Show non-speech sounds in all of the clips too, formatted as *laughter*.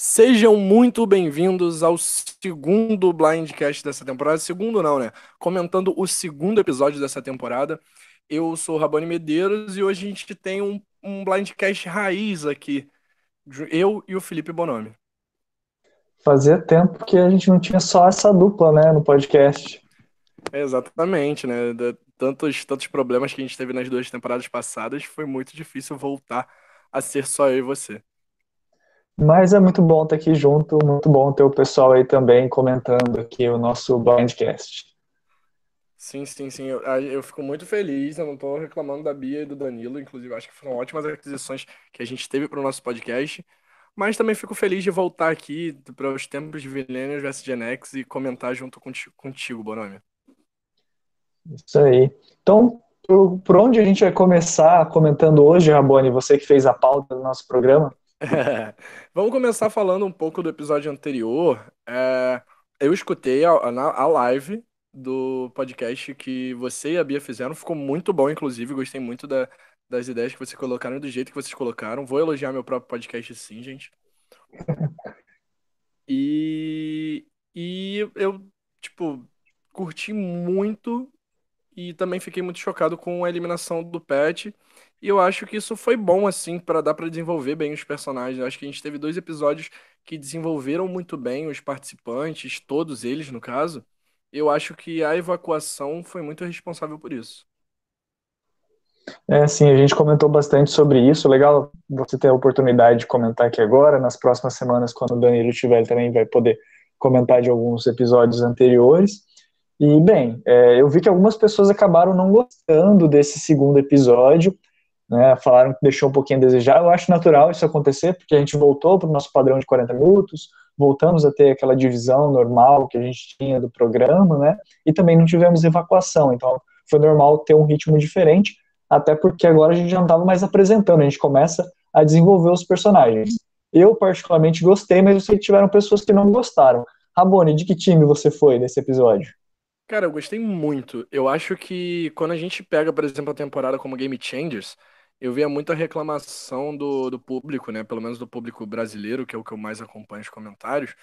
Sejam muito bem-vindos ao segundo Blindcast dessa temporada. Segundo não, né? Comentando o segundo episódio dessa temporada. Eu sou o Rabone Medeiros e hoje a gente tem um, um Blindcast raiz aqui. Eu e o Felipe Bonomi. Fazia tempo que a gente não tinha só essa dupla, né, no podcast. É, exatamente, né? Tantos, tantos problemas que a gente teve nas duas temporadas passadas, foi muito difícil voltar a ser só eu e você. Mas é muito bom estar aqui junto, muito bom ter o pessoal aí também comentando aqui o nosso Blindcast. Sim, sim, sim. Eu, eu fico muito feliz. Eu não estou reclamando da Bia e do Danilo, inclusive, acho que foram ótimas aquisições que a gente teve para o nosso podcast. Mas também fico feliz de voltar aqui para os tempos de Millennials vs Gen X e comentar junto contigo, contigo Bonome. Isso aí. Então, por, por onde a gente vai começar comentando hoje, Rabone, você que fez a pauta do nosso programa? *laughs* Vamos começar falando um pouco do episódio anterior. É, eu escutei a, a, a, live do podcast que você e a Bia fizeram, ficou muito bom, inclusive, gostei muito da, das ideias que vocês colocaram e do jeito que vocês colocaram. Vou elogiar meu próprio podcast sim, gente. *laughs* E, e eu, tipo, curti muito e também fiquei muito chocado com a eliminação do Pet. E eu acho que isso foi bom, assim, para dar para desenvolver bem os personagens. Eu acho que a gente teve dois episódios que desenvolveram muito bem os participantes, todos eles, no caso. Eu acho que a evacuação foi muito responsável por isso. É, sim, a gente comentou bastante sobre isso. Legal você ter a oportunidade de comentar aqui agora. Nas próximas semanas, quando o Danilo estiver, também vai poder comentar de alguns episódios anteriores. E, bem, é, eu vi que algumas pessoas acabaram não gostando desse segundo episódio, né, falaram que deixou um pouquinho a desejar. Eu acho natural isso acontecer, porque a gente voltou para o nosso padrão de 40 minutos, voltamos a ter aquela divisão normal que a gente tinha do programa, né, e também não tivemos evacuação, então foi normal ter um ritmo diferente, até porque agora a gente já não estava mais apresentando, a gente começa a desenvolver os personagens. Eu, particularmente, gostei, mas eu sei que tiveram pessoas que não gostaram. Rabone, de que time você foi nesse episódio? Cara, eu gostei muito. Eu acho que quando a gente pega, por exemplo, a temporada como Game Changers, eu via muita reclamação do, do público, né? Pelo menos do público brasileiro, que é o que eu mais acompanho os comentários,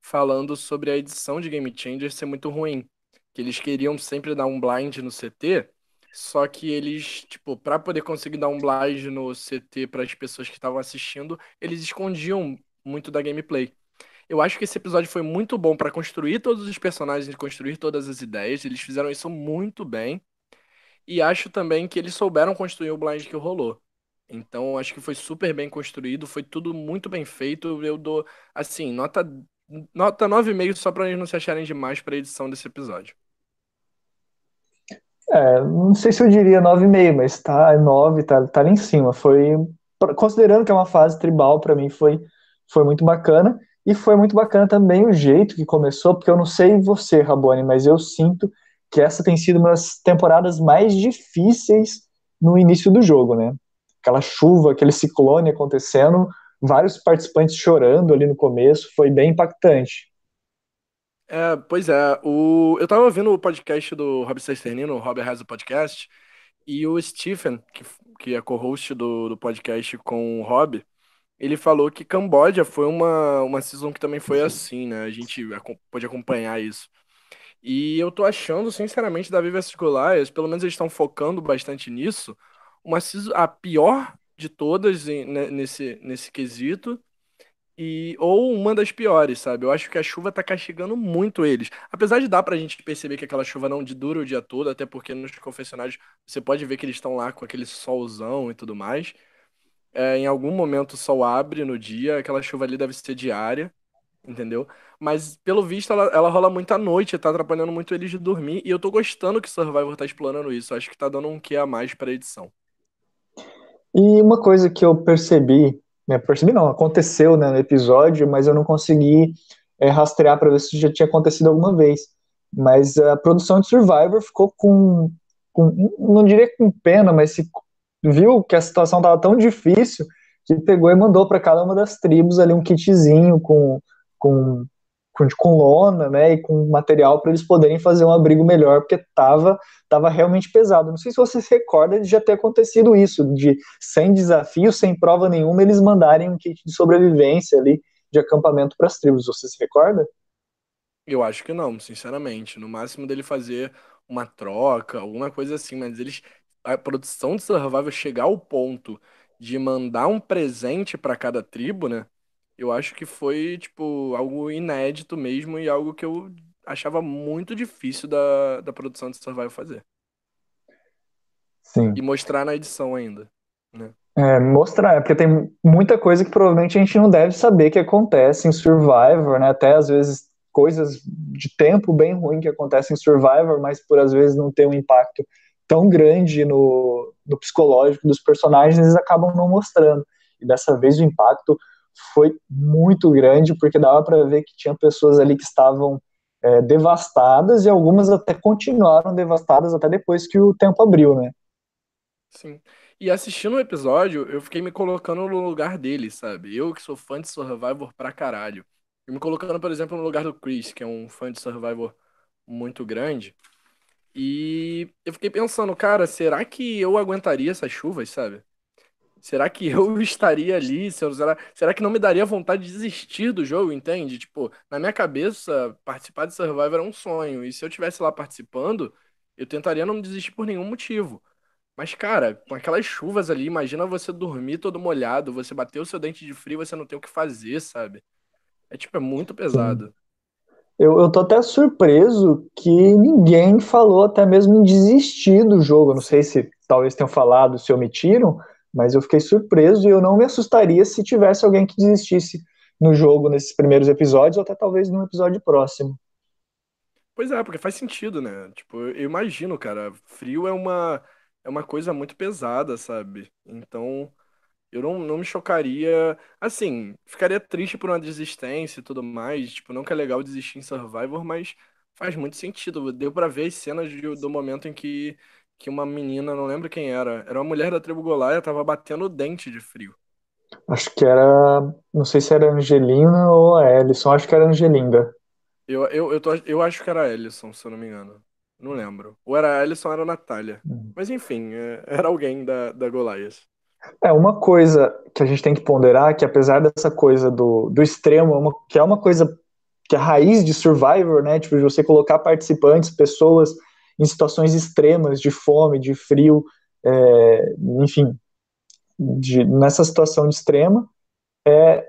falando sobre a edição de Game Changers ser muito ruim. Que eles queriam sempre dar um blind no CT, só que eles, tipo, para poder conseguir dar um blind no CT para as pessoas que estavam assistindo, eles escondiam muito da gameplay. Eu acho que esse episódio foi muito bom para construir todos os personagens e construir todas as ideias. Eles fizeram isso muito bem. E acho também que eles souberam construir o blind que rolou. Então, acho que foi super bem construído, foi tudo muito bem feito. Eu dou, assim, nota, nota 9,5 só para eles não se acharem demais para a edição desse episódio. É, não sei se eu diria 9,5, mas tá 9, tá, tá ali em cima. Foi, considerando que é uma fase tribal, para mim foi, foi muito bacana. E foi muito bacana também o jeito que começou, porque eu não sei você, Rabone, mas eu sinto que essa tem sido uma das temporadas mais difíceis no início do jogo, né? Aquela chuva, aquele ciclone acontecendo, vários participantes chorando ali no começo, foi bem impactante. É, pois é, o... eu tava ouvindo o podcast do Rob Sesternino, o Rob Has o Podcast, e o Stephen, que, que é co-host do, do podcast com o Rob, ele falou que Camboja foi uma, uma season que também foi assim, né? A gente pode acompanhar isso. E eu tô achando, sinceramente, da vs Goliath, pelo menos eles estão focando bastante nisso, uma a pior de todas né, nesse, nesse quesito, e ou uma das piores, sabe? Eu acho que a chuva tá castigando muito eles. Apesar de dar pra gente perceber que aquela chuva não dura o dia todo, até porque nos confessionários você pode ver que eles estão lá com aquele solzão e tudo mais é, em algum momento o sol abre no dia, aquela chuva ali deve ser diária, entendeu? Mas pelo visto ela, ela rola muito à noite, tá atrapalhando muito eles de dormir, e eu tô gostando que Survivor tá explorando isso, acho que tá dando um quê a mais pra edição. E uma coisa que eu percebi, né, percebi não, aconteceu né, no episódio, mas eu não consegui é, rastrear para ver se já tinha acontecido alguma vez. Mas a produção de Survivor ficou com, com não diria com pena, mas se viu que a situação estava tão difícil que pegou e mandou para cada uma das tribos ali um kitzinho com, com, com, lona, né, e com material para eles poderem fazer um abrigo melhor, porque estava tava realmente pesado. Não sei se você se recorda de já ter acontecido isso, de sem desafio, sem prova nenhuma, eles mandarem um kit de sobrevivência ali de acampamento para as tribos. Você se recorda? Eu acho que não, sinceramente. No máximo dele fazer uma troca, alguma coisa assim, mas eles. A produção de Survival chegar ao ponto de mandar um presente para cada tribo, né? Eu acho que foi, tipo, algo inédito mesmo e algo que eu achava muito difícil da, da produção de Survival fazer. Sim. E mostrar na edição ainda, né? É, mostrar, é porque tem muita coisa que provavelmente a gente não deve saber que acontece em Survivor, né? Até às vezes coisas de tempo bem ruim que acontecem em Survivor, mas por às vezes não ter um impacto tão grande no, no psicológico dos personagens, eles acabam não mostrando. E dessa vez o impacto foi muito grande, porque dava para ver que tinha pessoas ali que estavam é, devastadas e algumas até continuaram devastadas até depois que o tempo abriu, né? Sim. E assistindo o episódio, eu fiquei me colocando no lugar dele, sabe? Eu que sou fã de Survivor pra caralho. Eu me colocando, por exemplo, no lugar do Chris, que é um fã de Survivor muito grande. E eu fiquei pensando, cara, será que eu aguentaria essas chuvas, sabe? Será que eu *laughs* estaria ali? Será, será que não me daria vontade de desistir do jogo, entende? Tipo, na minha cabeça, participar de Survivor era um sonho. E se eu tivesse lá participando, eu tentaria não desistir por nenhum motivo. Mas, cara, com aquelas chuvas ali, imagina você dormir todo molhado, você bater o seu dente de frio, você não tem o que fazer, sabe? É tipo, é muito pesado. Eu, eu tô até surpreso que ninguém falou até mesmo em desistir do jogo. Não sei se talvez tenham falado, se omitiram, mas eu fiquei surpreso e eu não me assustaria se tivesse alguém que desistisse no jogo nesses primeiros episódios, ou até talvez num episódio próximo. Pois é, porque faz sentido, né? Tipo, eu imagino, cara, frio é uma, é uma coisa muito pesada, sabe? Então, eu não, não me chocaria. Assim, ficaria triste por uma desistência e tudo mais. Tipo, não que é legal desistir em Survivor, mas faz muito sentido. Deu pra ver as cenas do momento em que, que uma menina, não lembro quem era, era uma mulher da tribo Golaia, tava batendo o dente de frio. Acho que era. Não sei se era Angelina ou a Ellison, acho que era Angelinda. Eu, eu, eu, tô, eu acho que era a Ellison, se eu não me engano. Não lembro. Ou era a Ellison ou era a Natália. Hum. Mas enfim, é- era alguém da, da Golaias. É, uma coisa que a gente tem que ponderar, que apesar dessa coisa do, do extremo, é uma, que é uma coisa que é a raiz de Survivor, né? Tipo, de você colocar participantes, pessoas em situações extremas de fome, de frio, é, enfim, de, nessa situação de extrema, é,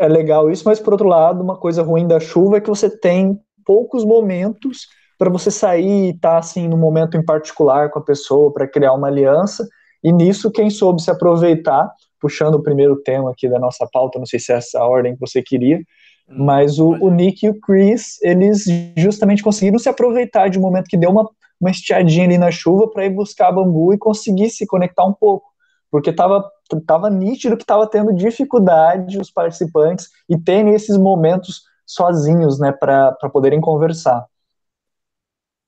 é legal isso, mas por outro lado, uma coisa ruim da chuva é que você tem poucos momentos para você sair e estar tá, assim no momento em particular com a pessoa para criar uma aliança. E nisso quem soube se aproveitar, puxando o primeiro tema aqui da nossa pauta, não sei se é essa a ordem que você queria, hum, mas o, o, Nick e o Chris, eles justamente conseguiram se aproveitar de um momento que deu uma, uma estiadinha ali na chuva para ir buscar bambu e conseguir se conectar um pouco, porque estava tava nítido que estava tendo dificuldade os participantes e tem esses momentos sozinhos, né, para poderem conversar.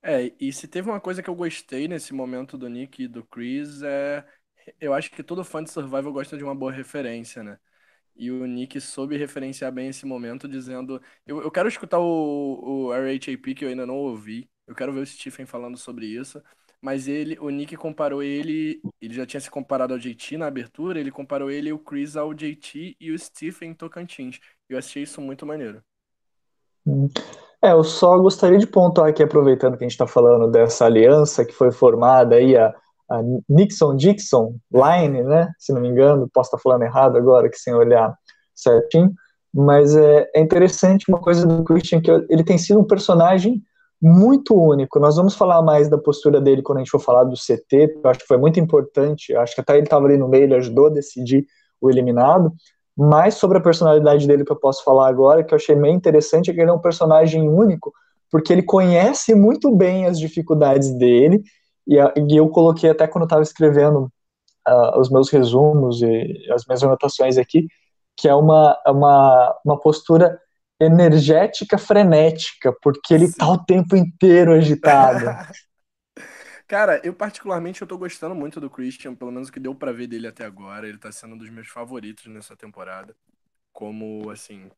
É, e se teve uma coisa que eu gostei nesse momento do Nick e do Chris, é. Eu acho que todo fã de Survival gosta de uma boa referência, né? E o Nick soube referenciar bem esse momento, dizendo. Eu, eu quero escutar o, o RHAP que eu ainda não ouvi. Eu quero ver o Stephen falando sobre isso. Mas ele, o Nick comparou ele. Ele já tinha se comparado ao JT na abertura, ele comparou ele e o Chris ao JT e o Stephen Tocantins. Eu achei isso muito maneiro. É, eu só gostaria de pontuar aqui, aproveitando que a gente está falando dessa aliança que foi formada aí, a, a Nixon-Dixon Line, né? Se não me engano, posso estar falando errado agora, que sem olhar certinho, mas é, é interessante uma coisa do Christian, que ele tem sido um personagem muito único. Nós vamos falar mais da postura dele quando a gente for falar do CT, eu acho que foi muito importante, acho que até ele estava ali no meio, ele ajudou a decidir o eliminado, mais sobre a personalidade dele que eu posso falar agora, que eu achei meio interessante, é que ele é um personagem único, porque ele conhece muito bem as dificuldades dele, e, e eu coloquei até quando eu estava escrevendo uh, os meus resumos e as minhas anotações aqui, que é uma, uma, uma postura energética frenética, porque ele Sim. tá o tempo inteiro agitado. *laughs* Cara, eu particularmente eu tô gostando muito do Christian, pelo menos o que deu para ver dele até agora. Ele tá sendo um dos meus favoritos nessa temporada. Como, assim,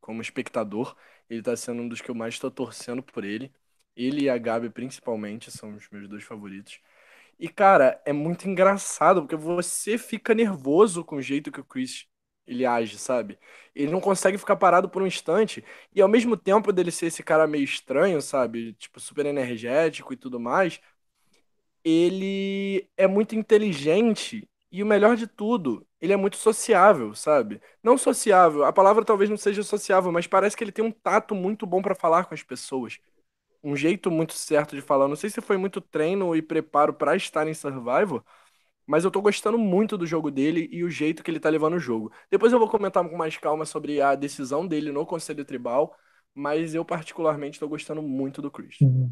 como espectador, ele tá sendo um dos que eu mais tô torcendo por ele. Ele e a Gabi, principalmente, são os meus dois favoritos. E, cara, é muito engraçado, porque você fica nervoso com o jeito que o Chris ele age, sabe? Ele não consegue ficar parado por um instante. E ao mesmo tempo dele ser esse cara meio estranho, sabe? Tipo, super energético e tudo mais, ele é muito inteligente. E o melhor de tudo, ele é muito sociável, sabe? Não sociável, a palavra talvez não seja sociável, mas parece que ele tem um tato muito bom para falar com as pessoas. Um jeito muito certo de falar. Não sei se foi muito treino e preparo para estar em Survivor, mas eu tô gostando muito do jogo dele e o jeito que ele tá levando o jogo. Depois eu vou comentar com mais calma sobre a decisão dele no Conselho Tribal, mas eu particularmente tô gostando muito do Christian. Uhum.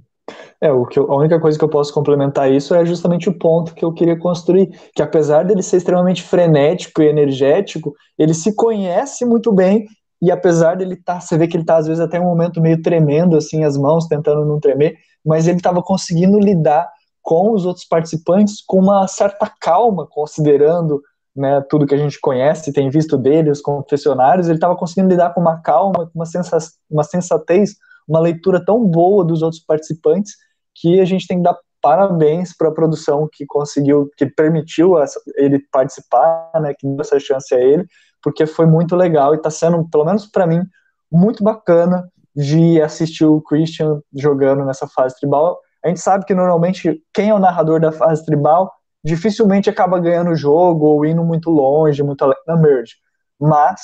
É, o que eu, a única coisa que eu posso complementar isso é justamente o ponto que eu queria construir, que apesar dele ser extremamente frenético e energético, ele se conhece muito bem e apesar dele estar, tá, você vê que ele tá às vezes até um momento meio tremendo assim as mãos, tentando não tremer, mas ele estava conseguindo lidar com os outros participantes com uma certa calma, considerando né, tudo que a gente conhece, tem visto dele, os confessionários, ele estava conseguindo lidar com uma calma, com uma, sensa uma sensatez, uma leitura tão boa dos outros participantes, que a gente tem que dar parabéns para a produção que conseguiu, que permitiu ele participar, né, que deu essa chance a ele, porque foi muito legal e está sendo, pelo menos para mim, muito bacana de assistir o Christian jogando nessa fase tribal a gente sabe que normalmente quem é o narrador da fase tribal dificilmente acaba ganhando o jogo ou indo muito longe, muito além da merge. Mas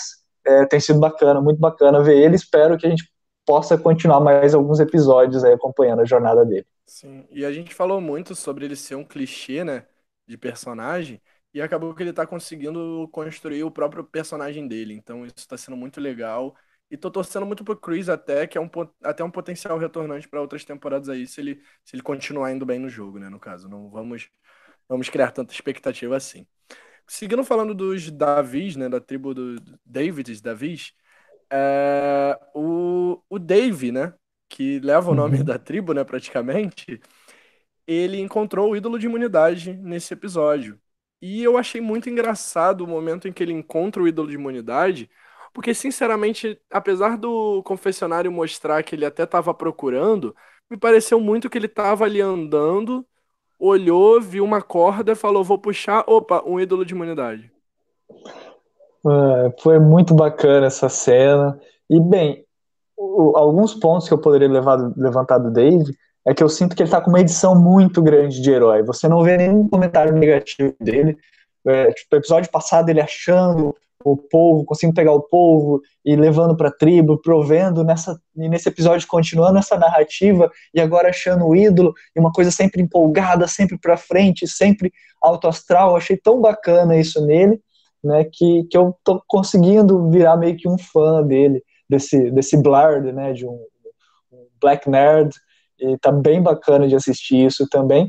é, tem sido bacana, muito bacana ver ele. Espero que a gente possa continuar mais alguns episódios aí acompanhando a jornada dele. Sim, e a gente falou muito sobre ele ser um clichê, né, de personagem, e acabou que ele tá conseguindo construir o próprio personagem dele. Então isso está sendo muito legal. E tô torcendo muito pro Chris até, que é um, até um potencial retornante para outras temporadas aí, se ele, se ele continuar indo bem no jogo, né? No caso. Não vamos, vamos criar tanta expectativa assim. Seguindo falando dos Davis, né? Da tribo do Davids, Davis, é, o, o Dave, né? Que leva o nome uhum. da tribo, né? Praticamente, ele encontrou o ídolo de imunidade nesse episódio. E eu achei muito engraçado o momento em que ele encontra o ídolo de imunidade porque, sinceramente, apesar do confessionário mostrar que ele até estava procurando, me pareceu muito que ele estava ali andando, olhou, viu uma corda, falou: vou puxar, opa, um ídolo de imunidade. É, foi muito bacana essa cena. E, bem, o, alguns pontos que eu poderia levar, levantar do Dave é que eu sinto que ele está com uma edição muito grande de herói. Você não vê nenhum comentário negativo dele. É, tipo, episódio passado ele achando o povo, conseguindo pegar o povo e levando para a tribo, provendo nessa nesse episódio continuando essa narrativa e agora achando o ídolo e uma coisa sempre empolgada, sempre para frente, sempre alto astral. achei tão bacana isso nele, né, que, que eu tô conseguindo virar meio que um fã dele, desse desse Blard, né, de um, um Black Nerd, e tá bem bacana de assistir isso também.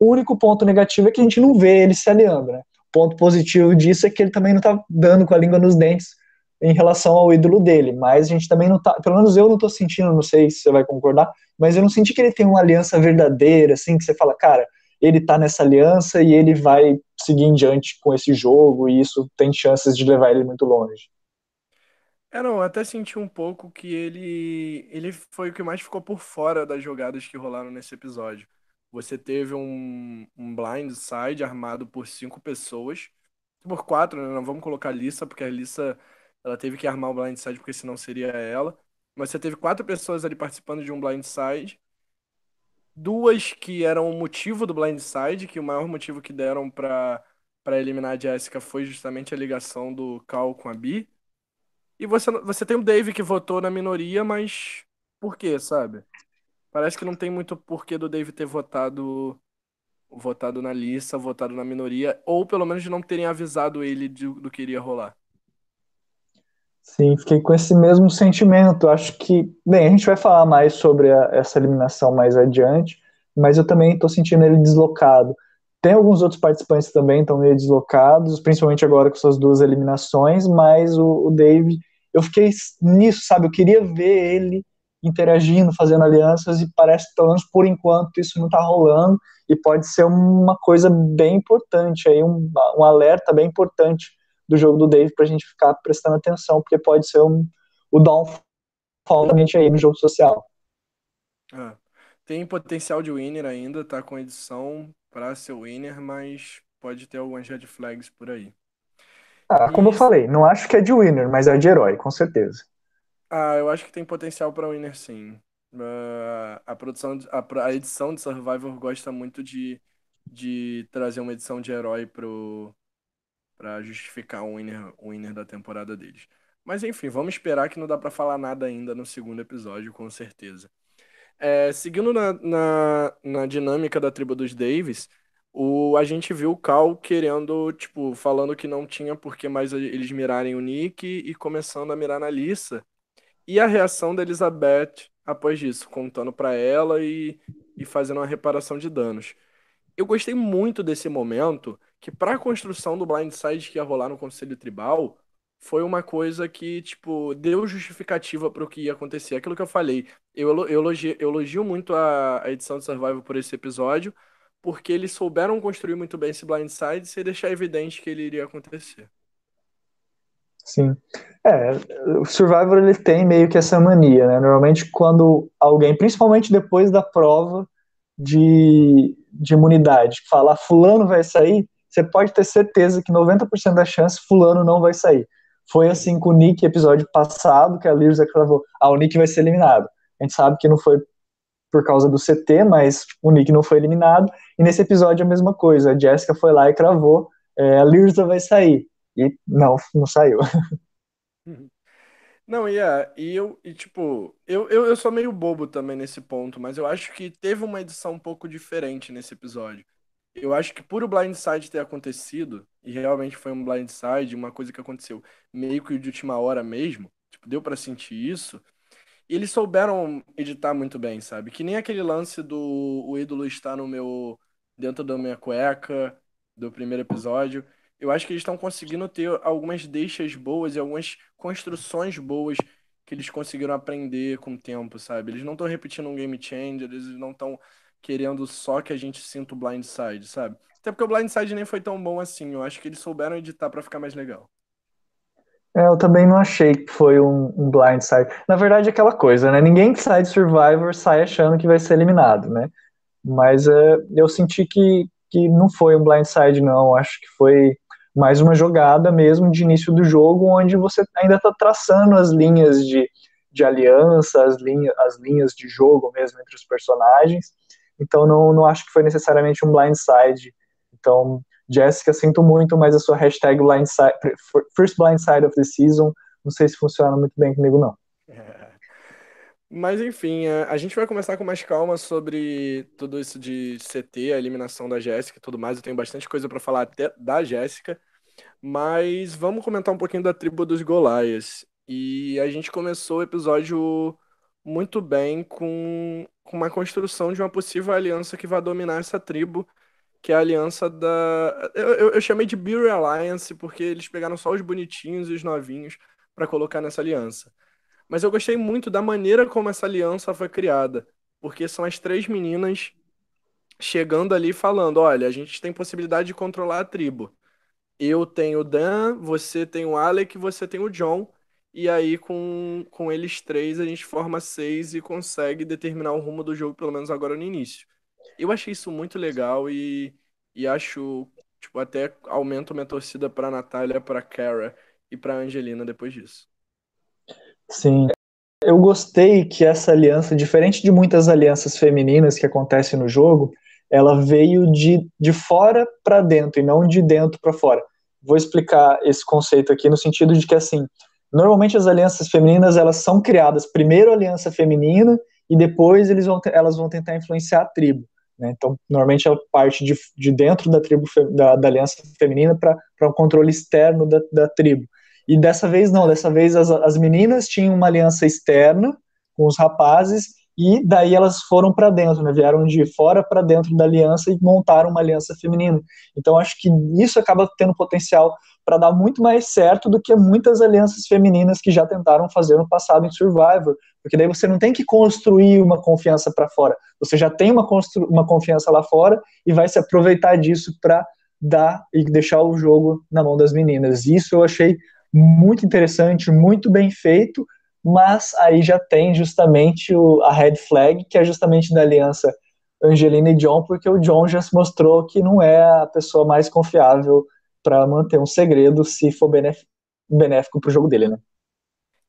O único ponto negativo é que a gente não vê ele se aliando, né? Ponto positivo disso é que ele também não tá dando com a língua nos dentes em relação ao ídolo dele, mas a gente também não tá, pelo menos eu não tô sentindo, não sei se você vai concordar, mas eu não senti que ele tem uma aliança verdadeira, assim, que você fala, cara, ele tá nessa aliança e ele vai seguir em diante com esse jogo e isso tem chances de levar ele muito longe. É, não, eu até senti um pouco que ele ele foi o que mais ficou por fora das jogadas que rolaram nesse episódio. Você teve um, um blind side armado por cinco pessoas. Por quatro, né? Não vamos colocar a Lissa, porque a Lissa ela teve que armar o blind side, porque senão seria ela. Mas você teve quatro pessoas ali participando de um blind side. Duas que eram o motivo do blind side, que o maior motivo que deram para para eliminar a Jessica foi justamente a ligação do Cal com a Bi. E você, você tem o Dave que votou na minoria, mas por quê, sabe? Parece que não tem muito porquê do Dave ter votado votado na lista, votado na minoria, ou pelo menos de não terem avisado ele de, do que iria rolar. Sim, fiquei com esse mesmo sentimento. Acho que, bem, a gente vai falar mais sobre a, essa eliminação mais adiante, mas eu também estou sentindo ele deslocado. Tem alguns outros participantes também estão meio deslocados, principalmente agora com suas duas eliminações, mas o, o Dave, eu fiquei nisso, sabe? Eu queria ver ele interagindo, fazendo alianças, e parece que, pelo menos por enquanto, isso não está rolando, e pode ser uma coisa bem importante, aí um, um alerta bem importante do jogo do Dave para a gente ficar prestando atenção, porque pode ser um, o downfall aí no jogo social. É. Tem potencial de winner ainda, tá com edição para ser winner, mas pode ter algumas red flags por aí. Ah, como e... eu falei, não acho que é de winner, mas é de herói, com certeza. Ah, eu acho que tem potencial para winner sim. Uh, a produção, a, a, edição de Survivor gosta muito de, de trazer uma edição de herói pro para justificar o winner, o winner da temporada deles. Mas enfim, vamos esperar que não dá para falar nada ainda no segundo episódio, com certeza. É, seguindo na, na, na, dinâmica da tribo dos Davis, o, a gente viu o Cal querendo, tipo, falando que não tinha por que mais eles mirarem o Nick e começando a mirar na Lissa. E a reação da Elizabeth após isso, contando para ela e, e fazendo uma reparação de danos. Eu gostei muito desse momento, que para a construção do blindside que ia rolar no Conselho Tribal, foi uma coisa que, tipo, deu justificativa para o que ia acontecer. Aquilo que eu falei, eu, elogio, eu elogio muito a, a edição de Survival por esse episódio, porque eles souberam construir muito bem esse blindside sem deixar evidente que ele iria acontecer. Sim. É, o Survivor ele tem meio que essa mania, né? Normalmente quando alguém, principalmente depois da prova de, de imunidade, fala ah, fulano vai sair, você pode ter certeza que 90% da chance fulano não vai sair. Foi assim com o Nick episódio passado, que a Lirza cravou, ah, o Nick vai ser eliminado. A gente sabe que não foi por causa do CT, mas o Nick não foi eliminado. E nesse episódio a mesma coisa, a Jessica foi lá e cravou, é, a Lirza vai sair. E não, não saiu. *laughs* Não, e é, e eu, e tipo, eu, eu, eu sou meio bobo também nesse ponto, mas eu acho que teve uma edição um pouco diferente nesse episódio. Eu acho que por o blindside ter acontecido, e realmente foi um blindside, uma coisa que aconteceu meio que de última hora mesmo, tipo, deu para sentir isso, eles souberam editar muito bem, sabe? Que nem aquele lance do o ídolo estar no meu, dentro da minha cueca, do primeiro episódio eu acho que eles estão conseguindo ter algumas deixas boas e algumas construções boas que eles conseguiram aprender com o tempo, sabe? Eles não estão repetindo um game changer, eles não estão querendo só que a gente sinta o blindside, sabe? Até porque o blindside nem foi tão bom assim. Eu acho que eles souberam editar para ficar mais legal. É, eu também não achei que foi um, um blindside. Na verdade, é aquela coisa, né? Ninguém que sai de Survivor sai achando que vai ser eliminado, né? Mas é, eu senti que, que não foi um blindside, não. Acho que foi mais uma jogada mesmo de início do jogo, onde você ainda está traçando as linhas de, de aliança, as, linha, as linhas de jogo mesmo entre os personagens. Então não, não acho que foi necessariamente um blindside. Então, Jessica, sinto muito, mas a sua hashtag blindside, first blindside of the season, não sei se funciona muito bem comigo, não. É. Mas enfim, é, a gente vai começar com mais calma sobre tudo isso de CT, a eliminação da Jéssica e tudo mais. Eu tenho bastante coisa para falar até da Jéssica, mas vamos comentar um pouquinho da tribo dos Golaias. E a gente começou o episódio muito bem com, com uma construção de uma possível aliança que vai dominar essa tribo, que é a aliança da. Eu, eu, eu chamei de Beauty Alliance porque eles pegaram só os bonitinhos e os novinhos para colocar nessa aliança. Mas eu gostei muito da maneira como essa aliança foi criada. Porque são as três meninas chegando ali falando: olha, a gente tem possibilidade de controlar a tribo. Eu tenho o Dan, você tem o Alec, você tem o John. E aí, com, com eles três, a gente forma seis e consegue determinar o rumo do jogo, pelo menos agora no início. Eu achei isso muito legal e, e acho, tipo, até aumento minha torcida pra Natália, pra Kara e pra Angelina depois disso. Sim. Eu gostei que essa aliança, diferente de muitas alianças femininas que acontecem no jogo, ela veio de, de fora para dentro e não de dentro para fora. Vou explicar esse conceito aqui no sentido de que assim, normalmente as alianças femininas elas são criadas primeiro a aliança feminina e depois eles vão, elas vão tentar influenciar a tribo. Né? Então, normalmente ela parte de, de dentro da tribo da, da aliança feminina para um controle externo da, da tribo. E dessa vez não, dessa vez as, as meninas tinham uma aliança externa com os rapazes e daí elas foram para dentro, né? vieram de fora para dentro da aliança e montaram uma aliança feminina. Então acho que isso acaba tendo potencial para dar muito mais certo do que muitas alianças femininas que já tentaram fazer no passado em Survivor, porque daí você não tem que construir uma confiança para fora, você já tem uma, uma confiança lá fora e vai se aproveitar disso para dar e deixar o jogo na mão das meninas. Isso eu achei muito interessante, muito bem feito, mas aí já tem justamente o, a red flag, que é justamente da aliança Angelina e John, porque o John já se mostrou que não é a pessoa mais confiável para manter um segredo se for benéfico para o jogo dele, né?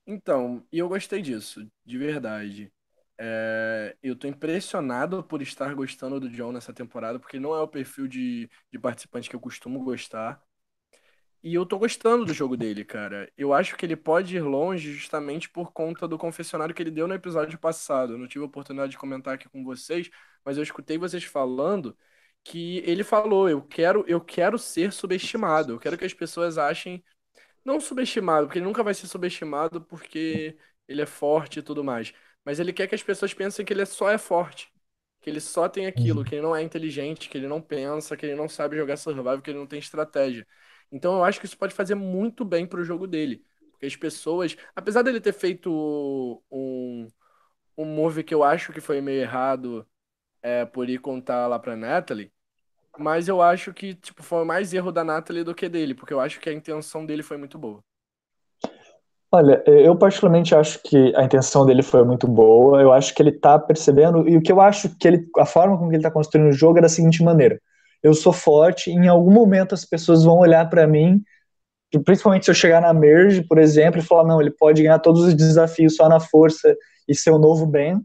Então, e eu gostei disso, de verdade. É, eu tô impressionado por estar gostando do John nessa temporada, porque não é o perfil de, de participante que eu costumo gostar. E eu tô gostando do jogo dele, cara. Eu acho que ele pode ir longe justamente por conta do confessionário que ele deu no episódio passado. Eu não tive a oportunidade de comentar aqui com vocês, mas eu escutei vocês falando que ele falou: eu quero, eu quero ser subestimado. Eu quero que as pessoas achem não subestimado, porque ele nunca vai ser subestimado porque ele é forte e tudo mais. Mas ele quer que as pessoas pensem que ele só é forte, que ele só tem aquilo, que ele não é inteligente, que ele não pensa, que ele não sabe jogar survival, que ele não tem estratégia. Então eu acho que isso pode fazer muito bem pro jogo dele. Porque as pessoas, apesar dele ter feito um, um move que eu acho que foi meio errado é, por ir contar lá pra Natalie, mas eu acho que tipo, foi mais erro da Natalie do que dele, porque eu acho que a intenção dele foi muito boa. Olha, eu particularmente acho que a intenção dele foi muito boa. Eu acho que ele tá percebendo, e o que eu acho que ele, a forma como ele tá construindo o jogo é da seguinte maneira: eu sou forte, em algum momento as pessoas vão olhar para mim, principalmente se eu chegar na Merge, por exemplo, e falar: não, ele pode ganhar todos os desafios só na força e ser o novo Ben.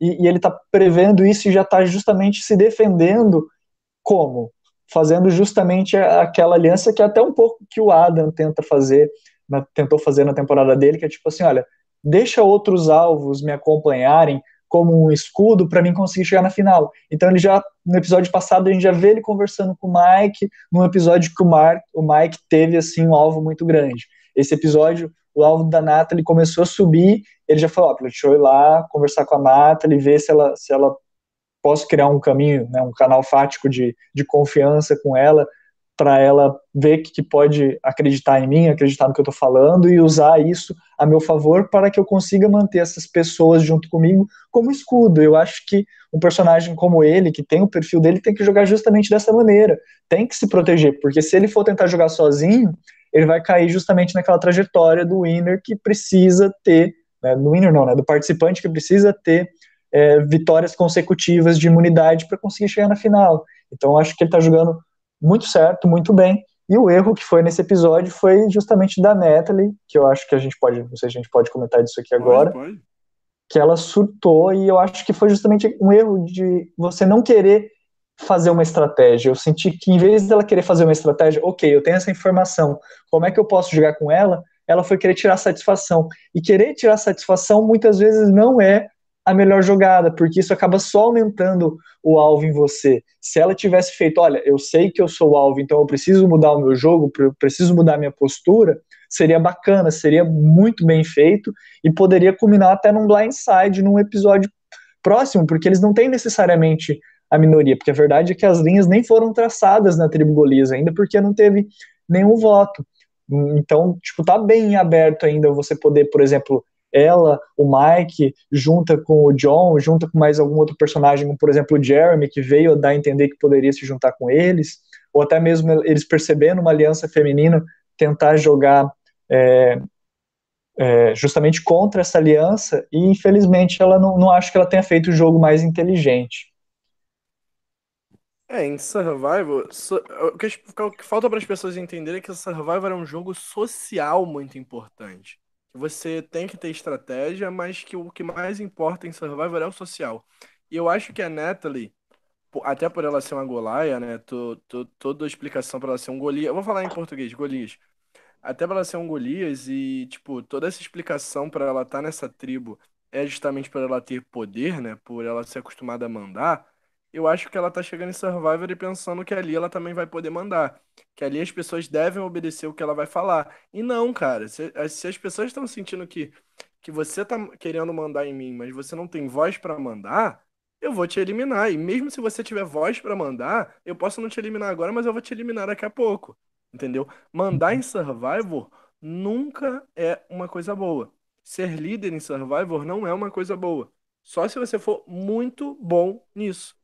E, e ele tá prevendo isso e já tá justamente se defendendo como? Fazendo justamente aquela aliança que é até um pouco que o Adam tenta fazer, na, tentou fazer na temporada dele, que é tipo assim, olha, deixa outros alvos me acompanharem como um escudo para mim conseguir chegar na final. Então ele já no episódio passado a gente já vê ele conversando com o Mike, num episódio que o, Mark, o Mike teve assim um alvo muito grande. Esse episódio, o alvo da Natalie começou a subir, ele já falou, ó, deixa eu ir lá conversar com a Natalie, ver se ela se ela posso criar um caminho, né, um canal fático de, de confiança com ela, para ela ver que, que pode acreditar em mim, acreditar no que eu estou falando e usar isso a meu favor para que eu consiga manter essas pessoas junto comigo como escudo. Eu acho que um personagem como ele, que tem o perfil dele, tem que jogar justamente dessa maneira, tem que se proteger, porque se ele for tentar jogar sozinho, ele vai cair justamente naquela trajetória do winner que precisa ter, né, do winner não, né, do participante que precisa ter é, vitórias consecutivas de imunidade para conseguir chegar na final. Então acho que ele está jogando muito certo, muito bem. E o erro que foi nesse episódio foi justamente da Natalie, que eu acho que a gente pode, não sei se a gente pode comentar disso aqui agora, pode, pode. que ela surtou e eu acho que foi justamente um erro de você não querer fazer uma estratégia. Eu senti que em vez dela querer fazer uma estratégia, ok, eu tenho essa informação, como é que eu posso jogar com ela? Ela foi querer tirar satisfação. E querer tirar satisfação muitas vezes não é a melhor jogada, porque isso acaba só aumentando o alvo em você. Se ela tivesse feito, olha, eu sei que eu sou o alvo, então eu preciso mudar o meu jogo, preciso mudar a minha postura, seria bacana, seria muito bem feito e poderia culminar até num blindside, num episódio próximo, porque eles não têm necessariamente a minoria, porque a verdade é que as linhas nem foram traçadas na tribo Golias ainda, porque não teve nenhum voto. Então, tipo, tá bem aberto ainda você poder, por exemplo, ela, o Mike, junta com o John, junta com mais algum outro personagem, como por exemplo o Jeremy, que veio a dar a entender que poderia se juntar com eles, ou até mesmo eles percebendo uma aliança feminina, tentar jogar é, é, justamente contra essa aliança, e infelizmente ela não, não acho que ela tenha feito o jogo mais inteligente. É, em Survivor, so, o, que, o que falta para as pessoas entenderem é que Survivor é um jogo social muito importante você tem que ter estratégia, mas que o que mais importa em Survivor é o social. E eu acho que a Natalie, até por ela ser uma Golaia, né? Tô, tô, toda a explicação para ela ser um Golias. Eu vou falar em português, Golias. Até para ela ser um Golias e, tipo, toda essa explicação para ela estar tá nessa tribo é justamente para ela ter poder, né? Por ela ser acostumada a mandar eu acho que ela tá chegando em Survivor e pensando que ali ela também vai poder mandar. Que ali as pessoas devem obedecer o que ela vai falar. E não, cara. Se, se as pessoas estão sentindo que, que você tá querendo mandar em mim, mas você não tem voz para mandar, eu vou te eliminar. E mesmo se você tiver voz para mandar, eu posso não te eliminar agora, mas eu vou te eliminar daqui a pouco. Entendeu? Mandar em Survivor nunca é uma coisa boa. Ser líder em Survivor não é uma coisa boa. Só se você for muito bom nisso.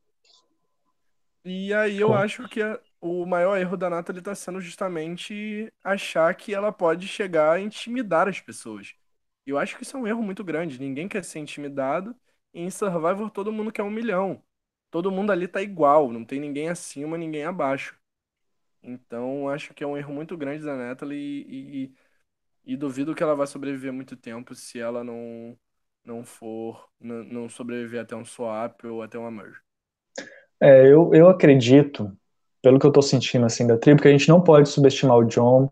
E aí eu acho que a- o maior erro da Nathalie tá sendo justamente achar que ela pode chegar a intimidar as pessoas. Eu acho que isso é um erro muito grande. Ninguém quer ser intimidado. E em Survivor todo mundo quer um milhão. Todo mundo ali tá igual, não tem ninguém acima, ninguém abaixo. Então, acho que é um erro muito grande da Natalie e, e, e duvido que ela vá sobreviver muito tempo se ela não, não for, não, não sobreviver até um swap ou até uma merge. É, eu, eu acredito, pelo que eu tô sentindo assim da tribo, que a gente não pode subestimar o John,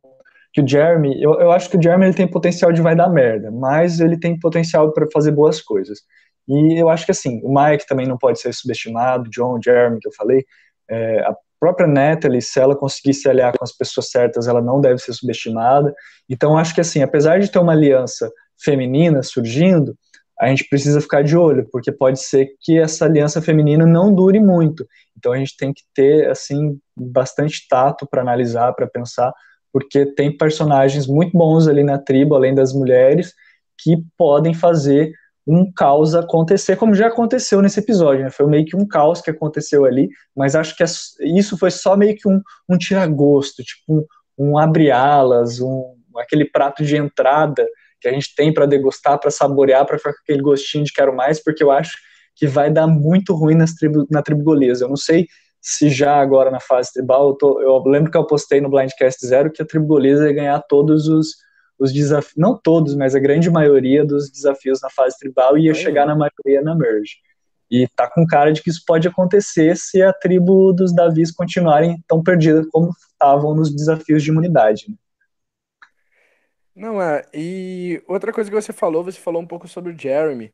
que o Jeremy, eu, eu acho que o Jeremy ele tem potencial de vai dar merda, mas ele tem potencial para fazer boas coisas. E eu acho que assim, o Mike também não pode ser subestimado, John, Jeremy, que eu falei, é, a própria Natalie, se ela conseguir se aliar com as pessoas certas, ela não deve ser subestimada. Então, acho que assim, apesar de ter uma aliança feminina surgindo, a gente precisa ficar de olho, porque pode ser que essa aliança feminina não dure muito. Então, a gente tem que ter assim bastante tato para analisar, para pensar, porque tem personagens muito bons ali na tribo, além das mulheres, que podem fazer um caos acontecer, como já aconteceu nesse episódio, né? Foi meio que um caos que aconteceu ali, mas acho que é isso foi só meio que um, um tira-gosto, tipo um, um abre-alas, um, aquele prato de entrada que a gente tem para degustar, para saborear, para ficar com aquele gostinho de quero mais, porque eu acho que vai dar muito ruim nas tribo, na tribo golesa. Eu não sei se já agora na fase tribal, eu, tô, eu lembro que eu postei no Blindcast Zero que a tribo golesa ia ganhar todos os os desafios, não todos, mas a grande maioria dos desafios na fase tribal ia chegar na maioria na merge. E tá com cara de que isso pode acontecer se a tribo dos Davis continuarem tão perdidas como estavam nos desafios de imunidade. Né? Não é. E outra coisa que você falou, você falou um pouco sobre o Jeremy.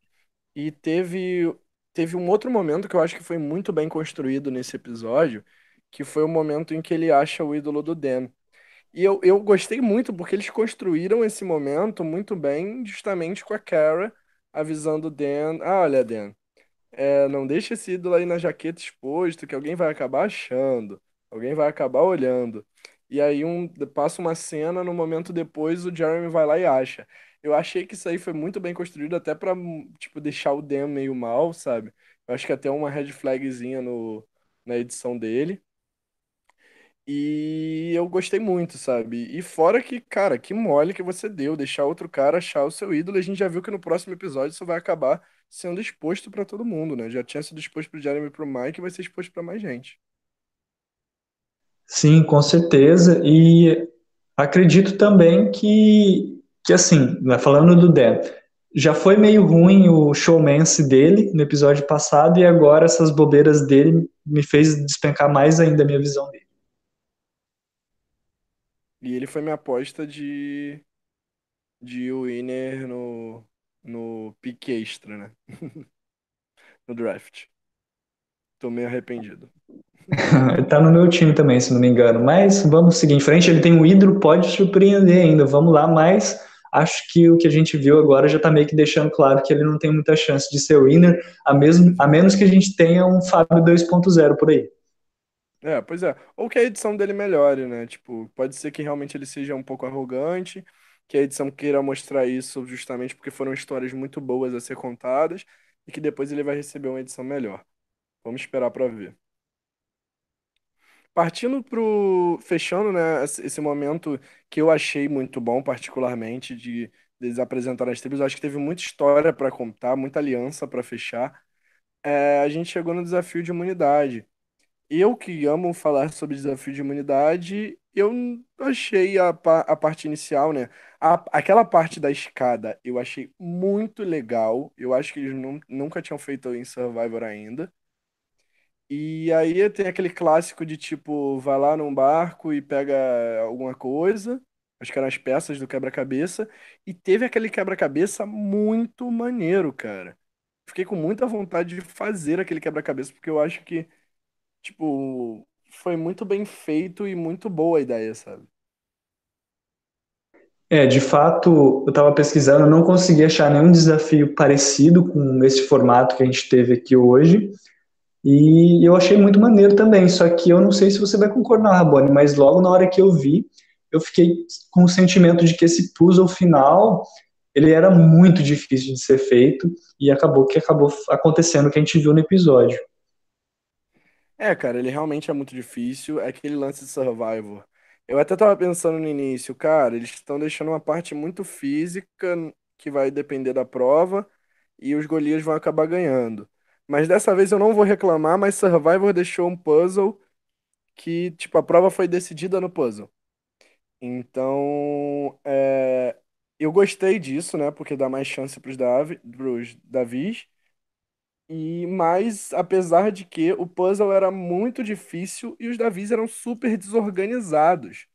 E teve, teve um outro momento que eu acho que foi muito bem construído nesse episódio, que foi o momento em que ele acha o ídolo do Dan. E eu, eu gostei muito porque eles construíram esse momento muito bem, justamente com a Kara avisando o Dan: ah, olha, Dan, é, não deixa esse ídolo aí na jaqueta exposto, que alguém vai acabar achando, alguém vai acabar olhando. E aí um, passa uma cena, no momento depois o Jeremy vai lá e acha. Eu achei que isso aí foi muito bem construído, até pra, tipo, deixar o Dan meio mal, sabe? Eu acho que até uma red flagzinha no, na edição dele. E eu gostei muito, sabe? E fora que, cara, que mole que você deu, deixar outro cara achar o seu ídolo. A gente já viu que no próximo episódio isso vai acabar sendo exposto pra todo mundo, né? Já tinha sido exposto pro Jeremy e pro Mike, vai ser exposto pra mais gente. Sim, com certeza. E acredito também que, que assim, né, falando do Dan, já foi meio ruim o showmance dele no episódio passado e agora essas bobeiras dele me fez despencar mais ainda a minha visão dele. E ele foi minha aposta de, de winner no, no pique extra, né? *laughs* no draft. Tô meio arrependido. *laughs* tá no meu time também, se não me engano. Mas vamos seguir em frente. Ele tem um ídolo, pode surpreender ainda. Vamos lá, mas acho que o que a gente viu agora já tá meio que deixando claro que ele não tem muita chance de ser winner, a, mesmo, a menos que a gente tenha um Fábio 2.0 por aí. É, pois é. Ou que a edição dele melhore, né? Tipo, pode ser que realmente ele seja um pouco arrogante, que a edição queira mostrar isso justamente porque foram histórias muito boas a ser contadas e que depois ele vai receber uma edição melhor. Vamos esperar para ver. Partindo pro. Fechando, né, esse momento que eu achei muito bom, particularmente, de eles apresentarem as tribos. Eu acho que teve muita história para contar, muita aliança para fechar. É, a gente chegou no desafio de imunidade. Eu que amo falar sobre desafio de imunidade, eu achei a, a parte inicial, né? A, aquela parte da escada eu achei muito legal. Eu acho que eles nunca tinham feito em Survivor ainda. E aí tem aquele clássico de tipo, vai lá num barco e pega alguma coisa. Acho que eram as peças do quebra-cabeça. E teve aquele quebra-cabeça muito maneiro, cara. Fiquei com muita vontade de fazer aquele quebra-cabeça, porque eu acho que Tipo, foi muito bem feito e muito boa a ideia, sabe? É, de fato, eu estava pesquisando, não consegui achar nenhum desafio parecido com esse formato que a gente teve aqui hoje. E eu achei muito maneiro também, só que eu não sei se você vai concordar, Rabone, mas logo na hora que eu vi, eu fiquei com o sentimento de que esse puzzle final, ele era muito difícil de ser feito e acabou que acabou acontecendo o que a gente viu no episódio. É, cara, ele realmente é muito difícil. É aquele lance de Survivor. Eu até tava pensando no início, cara, eles estão deixando uma parte muito física que vai depender da prova e os Golias vão acabar ganhando. Mas dessa vez eu não vou reclamar, mas Survivor deixou um puzzle que, tipo, a prova foi decidida no puzzle. Então, é, eu gostei disso, né? Porque dá mais chance pros, Davi, pros Davis. E mais, apesar de que o puzzle era muito difícil e os Davis eram super desorganizados.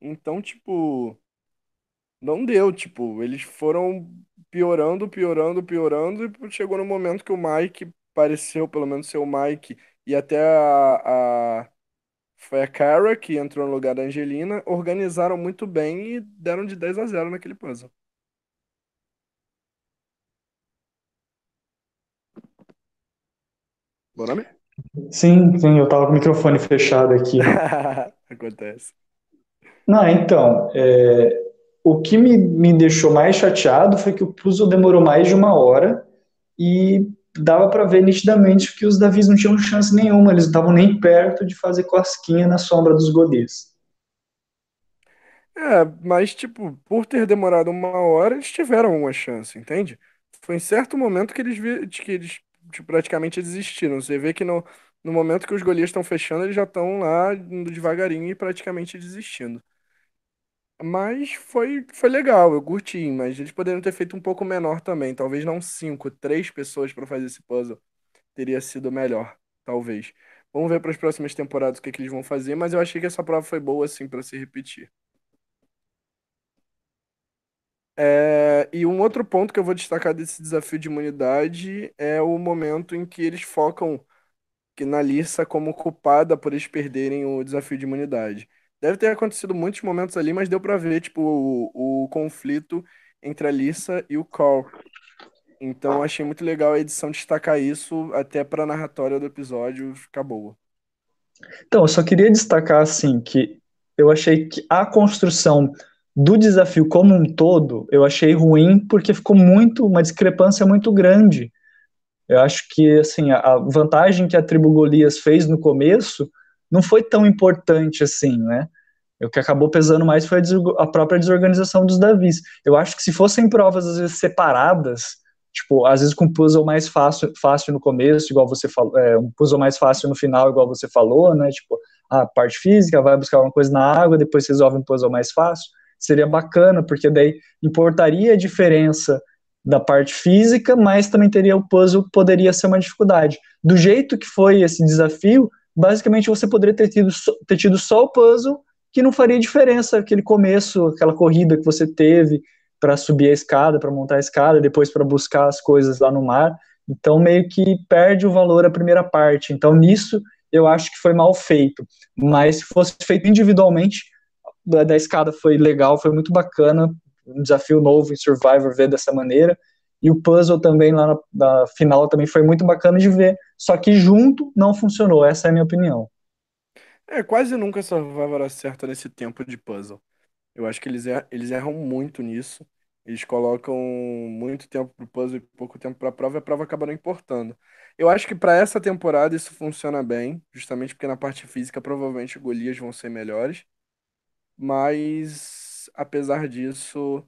Então, tipo, não deu, tipo, eles foram piorando, piorando, piorando, e chegou no momento que o Mike pareceu, pelo menos, ser o Mike, e até a, a foi a Kara que entrou no lugar da Angelina, organizaram muito bem e deram de 10 a 0 naquele puzzle. Bom nome? Sim, sim, eu tava com o microfone fechado aqui. *laughs* Acontece. Não, então, é, o que me, me deixou mais chateado foi que o puzzle demorou mais de uma hora e dava para ver nitidamente que os Davis não tinham chance nenhuma, eles não estavam nem perto de fazer cosquinha na sombra dos Godês. É, mas, tipo, por ter demorado uma hora, eles tiveram uma chance, entende? Foi em certo momento que eles, vi, que eles tipo, praticamente desistiram. Você vê que no, no momento que os Golias estão fechando, eles já estão lá devagarinho e praticamente desistindo. Mas foi, foi legal, eu curti, mas eles poderiam ter feito um pouco menor também. Talvez não cinco, três pessoas para fazer esse puzzle teria sido melhor, talvez. Vamos ver para as próximas temporadas o que, que eles vão fazer, mas eu achei que essa prova foi boa assim para se repetir. É, e um outro ponto que eu vou destacar desse desafio de imunidade é o momento em que eles focam que na Lissa como culpada por eles perderem o desafio de imunidade. Deve ter acontecido muitos momentos ali, mas deu pra ver, tipo, o, o conflito entre a Lissa e o Carl. Então achei muito legal a edição destacar isso, até pra narratória do episódio ficar boa. Então, eu só queria destacar, assim, que eu achei que a construção do desafio como um todo, eu achei ruim, porque ficou muito, uma discrepância muito grande. Eu acho que, assim, a vantagem que a tribo Golias fez no começo não foi tão importante assim, né? O que acabou pesando mais foi a, própria desorganização dos Davis. Eu acho que se fossem provas, às vezes, separadas, tipo, às vezes com puzzle mais fácil, fácil no começo, igual você falou, é, um puzzle mais fácil no final, igual você falou, né? Tipo, a parte física, vai buscar uma coisa na água, depois resolve um puzzle mais fácil. Seria bacana, porque daí importaria a diferença da parte física, mas também teria o puzzle, poderia ser uma dificuldade. Do jeito que foi esse desafio, basicamente você poderia ter tido, ter tido só o puzzle, que não faria diferença aquele começo, aquela corrida que você teve para subir a escada, para montar a escada, depois para buscar as coisas lá no mar. Então, meio que perde o valor a primeira parte. Então, nisso, eu acho que foi mal feito. Mas se fosse feito individualmente, da, da escada foi legal, foi muito bacana. Um desafio novo em Survivor ver dessa maneira. E o puzzle também lá na, na, final também foi muito bacana de ver. Só que junto não funcionou, essa é a minha opinião. É, quase nunca Survivor acerta nesse tempo de puzzle. Eu acho que eles, er eles erram muito nisso. Eles colocam muito tempo pro puzzle e pouco tempo pra prova e a prova acaba não importando. Eu acho que para essa temporada isso funciona bem, justamente porque na parte física provavelmente Golias vão ser melhores. Mas, apesar disso,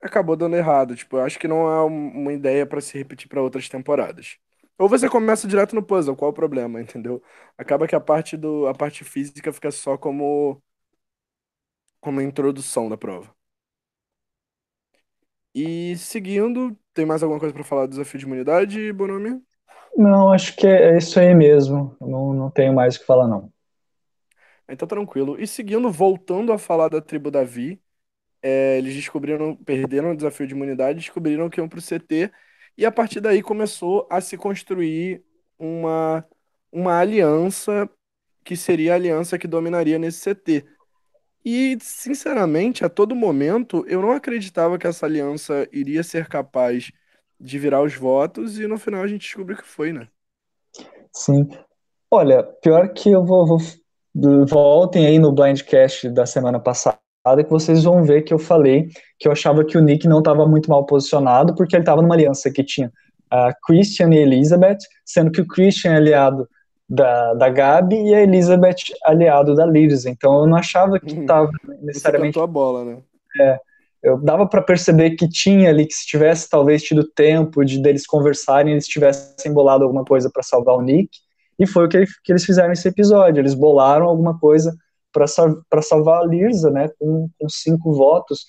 acabou dando errado. Tipo, eu acho que não é uma ideia para se repetir para outras temporadas. Ou você começa direto no puzzle, qual o problema, entendeu? Acaba que a parte do a parte física fica só como como introdução da prova. E seguindo, tem mais alguma coisa para falar do desafio de imunidade, Bonomi? Não, acho que é isso aí mesmo. Não, não tenho mais o que falar, não. Então, tranquilo. E seguindo, voltando a falar da tribo Davi, é, eles descobriram, perderam o desafio de imunidade, descobriram que iam pro CT, e a partir daí começou a se construir uma, uma aliança que seria a aliança que dominaria nesse CT. E, sinceramente, a todo momento, eu não acreditava que essa aliança iria ser capaz de virar os votos, e no final a gente descobriu que foi, né? Sim. Olha, pior que eu vou, vou voltem aí no blindcast da semana passada que vocês vão ver que eu falei que eu achava que o Nick não estava muito mal posicionado porque ele estava numa aliança que tinha a Christian e Elizabeth, sendo que o Christian é aliado da, da Gabi e a Elizabeth aliado da Liz. Então eu não achava que estava uhum. necessariamente. Você a bola, né? É, eu dava para perceber que tinha ali que se tivesse talvez tido tempo de deles conversarem, eles tivessem bolado alguma coisa para salvar o Nick. E foi o que, que eles fizeram nesse episódio. Eles bolaram alguma coisa para salvar a Lirza, né, com, com cinco votos,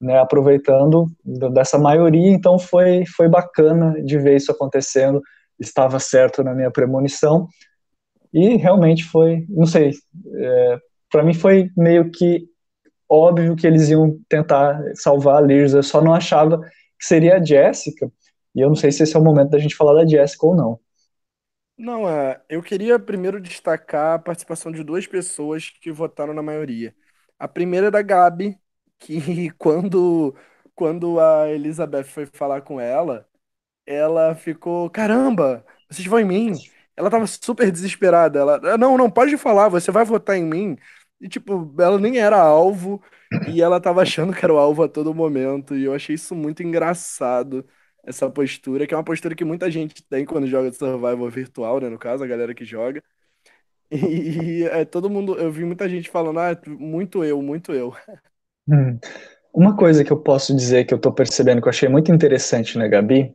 né, aproveitando dessa maioria. Então foi, foi bacana de ver isso acontecendo. Estava certo na minha premonição. E realmente foi, não sei, é, para mim foi meio que óbvio que eles iam tentar salvar a Lirza. Eu só não achava que seria a Jessica. E eu não sei se esse é o momento da gente falar da Jessica ou não. Não, é, eu queria primeiro destacar a participação de duas pessoas que votaram na maioria. A primeira é da Gabi, que *laughs* quando, quando a Elizabeth foi falar com ela, ela ficou, caramba, vocês vão em mim? Ela tava super desesperada. Ela, não, não, pode falar, você vai votar em mim. E, tipo, ela nem era alvo e ela tava achando que era o alvo a todo momento. E eu achei isso muito engraçado essa postura, que é uma postura que muita gente tem quando joga survival virtual, né? No caso, a galera que joga. E é, todo mundo, eu vi muita gente falando, ah, muito eu, muito eu. Hum. Uma coisa que eu posso dizer que eu tô percebendo que eu achei muito interessante na Gabi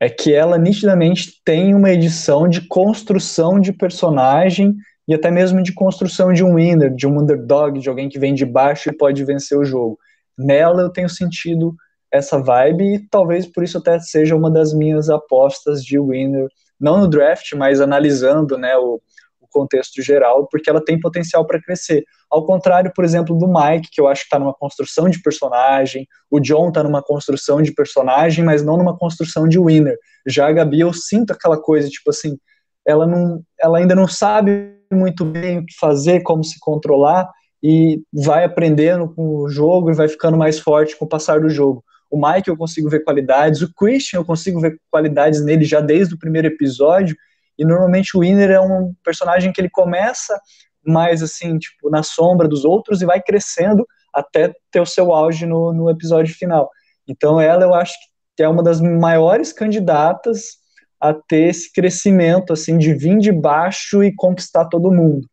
é que ela nitidamente tem uma edição de construção de personagem e até mesmo de construção de um winner, de um underdog, de alguém que vem de baixo e pode vencer o jogo. Nela eu tenho sentido essa vibe e talvez por isso até seja uma das minhas apostas de winner, não no draft, mas analisando né, o, o contexto geral, porque ela tem potencial para crescer. Ao contrário, por exemplo, do Mike, que eu acho que está numa construção de personagem, o John está numa construção de personagem, mas não numa construção de winner. Já a Gabi, eu sinto aquela coisa, tipo assim, ela, não, ela ainda não sabe muito bem o que fazer, como se controlar, e vai aprendendo com o jogo e vai ficando mais forte com o passar do jogo. O Mike eu consigo ver qualidades, o Christian eu consigo ver qualidades nele já desde o primeiro episódio, e normalmente o Winner é um personagem que ele começa mais assim, tipo, na sombra dos outros e vai crescendo até ter o seu auge no, no episódio final. Então ela eu acho que é uma das maiores candidatas a ter esse crescimento assim de vir de baixo e conquistar todo mundo.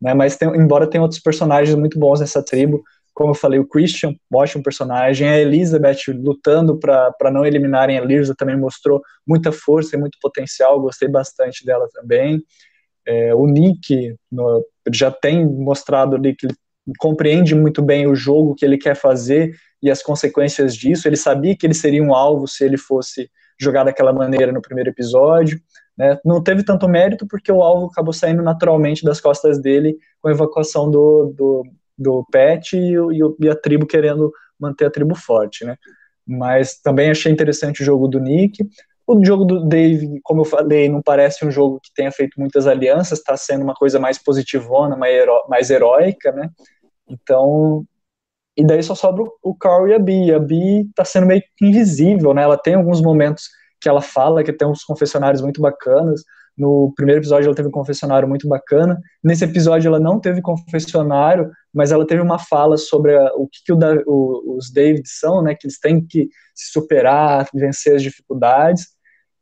Né? Mas tem, embora tenha outros personagens muito bons nessa tribo, como eu falei, o Christian, ótimo personagem, a Elizabeth lutando para não eliminarem a Lirza também mostrou muita força e muito potencial, gostei bastante dela também. É, o Nick no, já tem mostrado ali que ele compreende muito bem o jogo que ele quer fazer e as consequências disso. Ele sabia que ele seria um alvo se ele fosse jogar daquela maneira no primeiro episódio. Né? Não teve tanto mérito porque o alvo acabou saindo naturalmente das costas dele com a evacuação do, do, do Pet e, e, a tribo querendo manter a tribo forte, né? Mas também achei interessante o jogo do Nick. O jogo do Dave, como eu falei, não parece um jogo que tenha feito muitas alianças, está sendo uma coisa mais positivona, mais, heró mais heróica, né? Então, e daí só sobra o Carl e a Bee. A Bee está sendo meio invisível, né? Ela tem alguns momentos que ela fala que tem uns confessionários muito bacanas, no primeiro episódio ela teve um confessionário muito bacana. Nesse episódio ela não teve confessionário, mas ela teve uma fala sobre a, o que, que o, o, os Davids são, né? Que eles têm que se superar, vencer as dificuldades.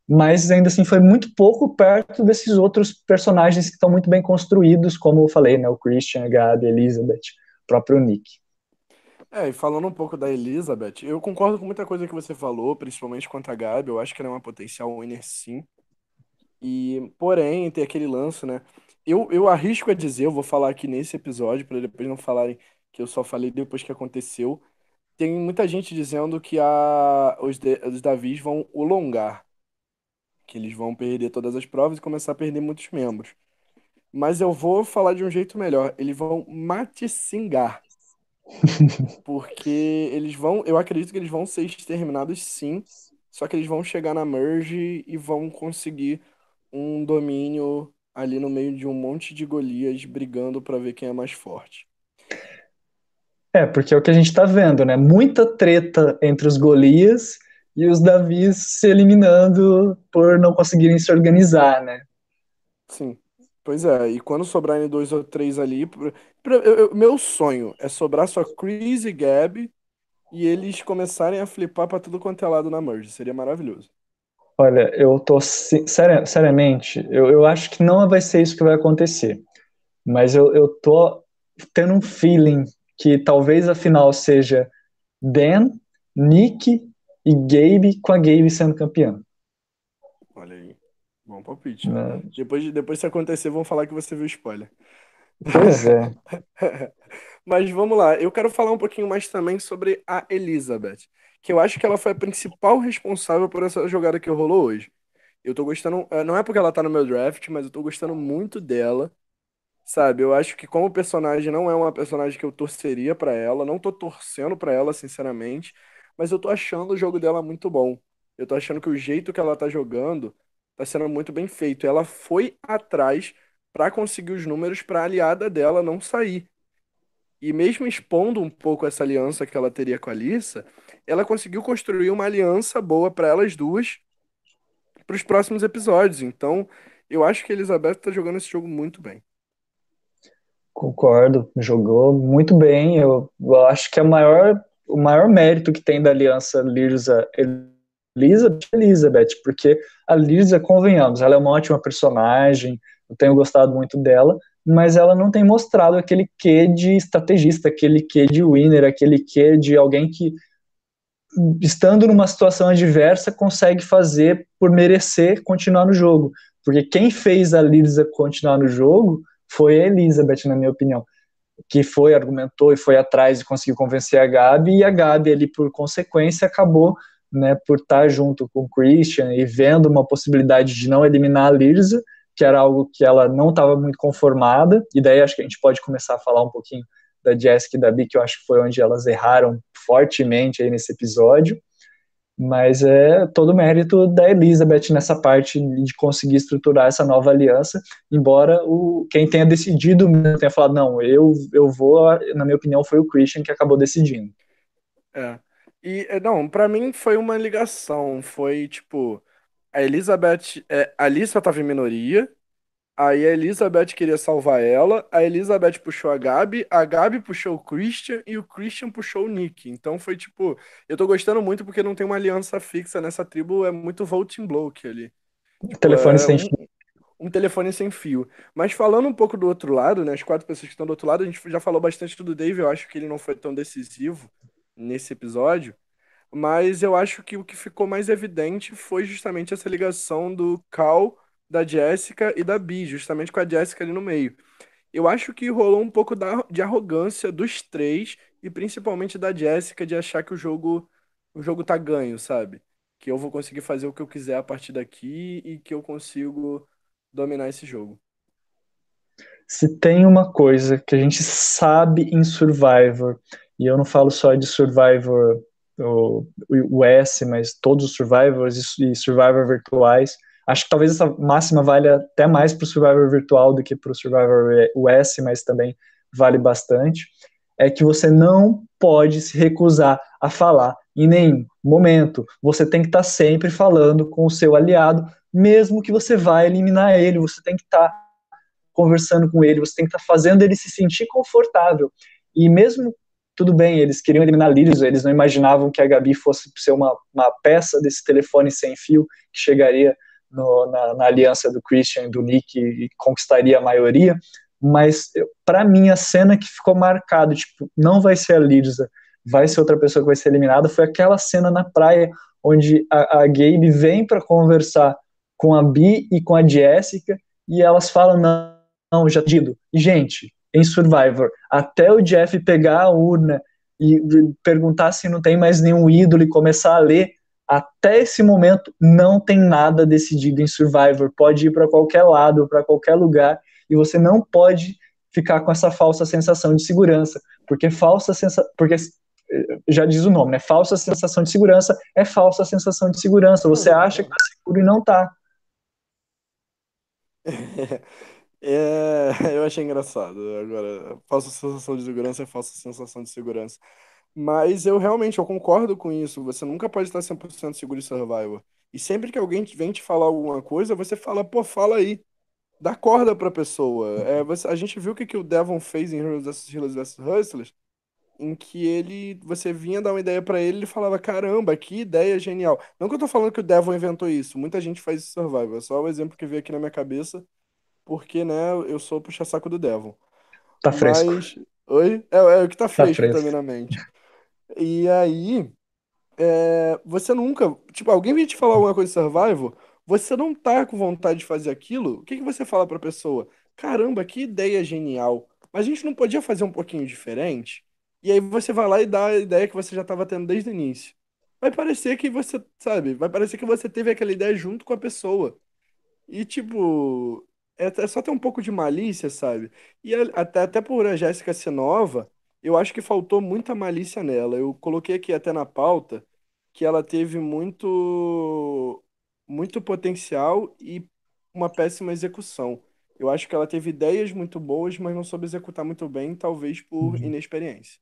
Mas ainda assim foi muito pouco perto desses outros personagens que estão muito bem construídos, como eu falei, né? O Christian, a Gabi, a Elizabeth, o próprio Nick. É, e falando um pouco da Elizabeth, eu concordo com muita coisa que você falou, principalmente quanto a Gabi. Eu acho que ela é uma potencial winner, sim. E, porém, tem aquele lance, né? Eu, eu arrisco a dizer, eu vou falar aqui nesse episódio, para depois não falarem que eu só falei depois que aconteceu. Tem muita gente dizendo que a, os, de, os Davis vão alongar, que eles vão perder todas as provas e começar a perder muitos membros. Mas eu vou falar de um jeito melhor. Eles vão maticingar. *laughs* Porque eles vão, eu acredito que eles vão ser exterminados sim, só que eles vão chegar na merge e vão conseguir um domínio ali no meio de um monte de Golias brigando para ver quem é mais forte. É, porque é o que a gente tá vendo, né? Muita treta entre os Golias e os Davis se eliminando por não conseguirem se organizar, né? Sim. Pois é, e quando sobrarem dois ou três ali, eu, eu, meu sonho é sobrar só Chris e Gab e eles começarem a flipar pra tudo quanto é lado na merge. Seria maravilhoso. Olha, eu tô seri seriamente, eu, eu acho que não vai ser isso que vai acontecer. Mas eu, eu tô tendo um feeling que talvez a final seja Dan, Nick e Gabe com a Gabe sendo campeã. Olha aí. Bom palpite. né? Depois, depois se acontecer, vão falar que você viu spoiler. Pois é. *laughs* Mas vamos lá, eu quero falar um pouquinho mais também sobre a Elizabeth, que eu acho que ela foi a principal responsável por essa jogada que rolou hoje. Eu tô gostando, eh, não é porque ela tá no meu draft, mas eu tô gostando muito dela, sabe? Eu acho que como personagem não é uma personagem que eu torceria pra ela, não tô torcendo pra ela, sinceramente, mas eu tô achando o jogo dela muito bom. Eu tô achando que o jeito que ela tá jogando tá sendo muito bem feito. Ela foi atrás pra conseguir os números pra aliada dela não sair. E mesmo expondo um pouco essa aliança que ela teria com a Alissa, ela conseguiu construir uma aliança boa para elas duas para os próximos episódios. Então, eu acho que a Elizabeth tá jogando esse jogo muito bem. Concordo, jogou muito bem. Eu, eu acho que é o maior, o maior mérito que tem da aliança Lirza Elizabeth Elizabeth, porque a Lirza, convenhamos, ela é uma ótima personagem, eu tenho gostado muito dela, mas ela não tem mostrado aquele quê de estrategista, aquele quê de winner, aquele quê de alguém que, estando numa situação adversa, consegue fazer por merecer continuar no jogo. Porque quem fez a Lisa continuar no jogo foi a Elizabeth, na minha opinião. Que foi, argumentou e foi atrás e conseguiu convencer a Gabi, e a Gabi, ali, por consequência, acabou né, por estar junto com o Christian e vendo uma possibilidade de não eliminar a Lisa, que era algo que ela não estava muito conformada, e daí acho que a gente pode começar a falar um pouquinho da Jessica e da Bi, que eu acho que foi onde elas erraram fortemente aí nesse episódio, mas é todo mérito da Elizabeth nessa parte de conseguir estruturar essa nova aliança, embora o quem tenha decidido tenha falado, não, eu, eu vou, na minha opinião, foi o Christian que acabou decidindo. É. E, é, não, para mim foi uma ligação, foi tipo, a Elizabeth, é, a Alissa tava em minoria, aí a Elizabeth queria salvar ela, a Elizabeth puxou a Gabi, a Gabi puxou o Christian e o Christian puxou o Nick. Então foi tipo, eu tô gostando muito porque não tem uma aliança fixa nessa tribo, é muito voting block ali. Tipo, Telefone é sem um, fio. um telefone sem fio. Mas falando um pouco do outro lado, né, as quatro pessoas que estão do outro lado, a gente já falou bastante do Dave, eu acho que ele não foi tão decisivo nesse episódio. Mas eu acho que o que ficou mais evidente foi justamente essa ligação do Cal, da Jessica e da Bi, justamente com a Jessica ali no meio. Eu acho que rolou um pouco da- de arrogância dos três e principalmente da Jessica de achar que o jogo o jogo tá ganho, sabe? Que eu vou conseguir fazer o que eu quiser a partir daqui e que eu consigo dominar esse jogo. Se tem uma coisa que a gente sabe em Survivor, e eu não falo só de Survivor o, o S, mas todos os Survivors e Survivor virtuais, acho que talvez essa máxima valha até mais para o Survivor virtual do que para o Survivor US, mas também vale bastante, é que você não pode se recusar a falar em nenhum momento. Você tem que estar tá sempre falando com o seu aliado, mesmo que você vá eliminar ele, você tem que estar tá conversando com ele, você tem que estar tá fazendo ele se sentir confortável. E mesmo tudo bem, eles queriam eliminar Lírios, eles não imaginavam que a Gabi fosse ser uma, uma peça desse telefone sem fio que chegaria no, na, na, aliança do Christian e do Nick e, conquistaria a maioria, mas para mim a cena que ficou marcada, tipo, não vai ser a Lirza, vai ser outra pessoa que vai ser eliminada, foi aquela cena na praia onde a, a Gabe vem para conversar com a Bi e com a Jessica e elas falam, não, não já digo, e gente, em Survivor, até o Jeff pegar a urna e perguntar se não tem mais nenhum ídolo e começar a ler, até esse momento não tem nada decidido em Survivor. Pode ir para qualquer lado, para qualquer lugar, e você não pode ficar com essa falsa sensação de segurança, porque falsa sensação, porque eh, já diz o nome, né? Falsa sensação de segurança é falsa sensação de segurança. Você acha que está seguro e não está. *laughs* É, eu achei engraçado. Agora, falsa sensação de segurança é falsa sensação de segurança. Mas eu realmente eu concordo com isso. Você nunca pode estar 100% seguro em Survivor. E sempre que alguém vem te falar alguma coisa, você fala, pô, fala aí. Dá corda pra pessoa. É, você, a gente viu o que, que o Devon fez em Heroes vs. Heroes vs. Hustlers, em que ele, você vinha dar uma ideia pra ele, ele falava, caramba, que ideia genial. Não que eu tô falando que o Devon inventou isso, muita gente faz isso em Survivor, é só o exemplo que veio aqui na minha cabeça porque, né, eu sou puxa-saco do Devon. Tá fresco. Mas. Oi? É, é o que tá Tá fresco fresco. também na mente. E aí, é, você nunca. Tipo, alguém vem te falar alguma coisa de Survival, você não tá com vontade de fazer aquilo, o que que você fala pra pessoa? Caramba, que ideia genial. Mas a gente não podia fazer um pouquinho diferente? E aí você vai lá e dá a ideia que você já estava tendo desde o início. Vai parecer que você, sabe, vai parecer que você teve aquela ideia junto com a pessoa. E tipo, é, é só ter um pouco de malícia, sabe? E a- até, até por a Jéssica ser nova, eu acho que faltou muita malícia nela. Eu coloquei aqui até na pauta que ela teve muito, muito potencial e uma péssima execução. Eu acho que ela teve ideias muito boas, mas não soube executar muito bem, talvez por Uhum. inexperiência.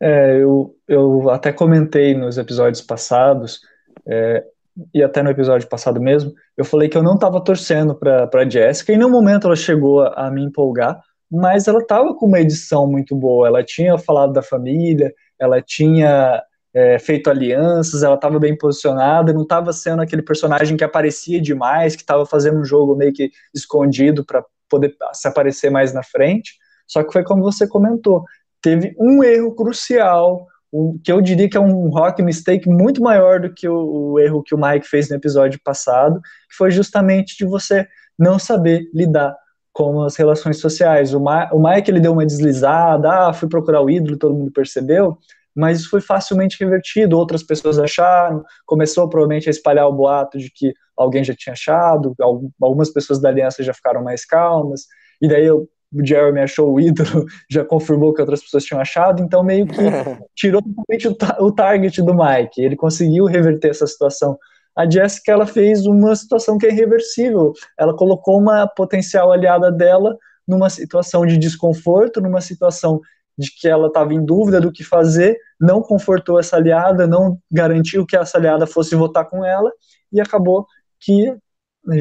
É, eu, eu até comentei nos episódios passados, é, e até no episódio passado mesmo, eu falei que eu não estava torcendo para a Jessica, e em nenhum momento ela chegou a, a me empolgar, mas ela estava com uma edição muito boa, ela tinha falado da família, ela tinha é, feito alianças, ela estava bem posicionada, não estava sendo aquele personagem que aparecia demais, que estava fazendo um jogo meio que escondido para poder se aparecer mais na frente, só que foi como você comentou, teve um erro crucial, um, que eu diria que é um rock mistake muito maior do que o, o, erro que o Mike fez no episódio passado, que foi justamente de você não saber lidar com as relações sociais. O, Ma o Mike ele deu uma deslizada, ah, fui procurar o ídolo, todo mundo percebeu, mas isso foi facilmente revertido. Outras pessoas acharam, começou provavelmente a espalhar o boato de que alguém já tinha achado, algumas pessoas da aliança já ficaram mais calmas, e daí eu o Jeremy achou o ídolo, *laughs* já confirmou que outras pessoas tinham achado, então meio que *laughs* tirou totalmente o, ta o target do Mike. Ele conseguiu reverter essa situação. A Jessica ela fez uma situação que é irreversível. Ela colocou uma potencial aliada dela numa situação de desconforto, numa situação de que ela estava em dúvida do que fazer, não confortou essa aliada, não garantiu que essa aliada fosse votar com ela e acabou que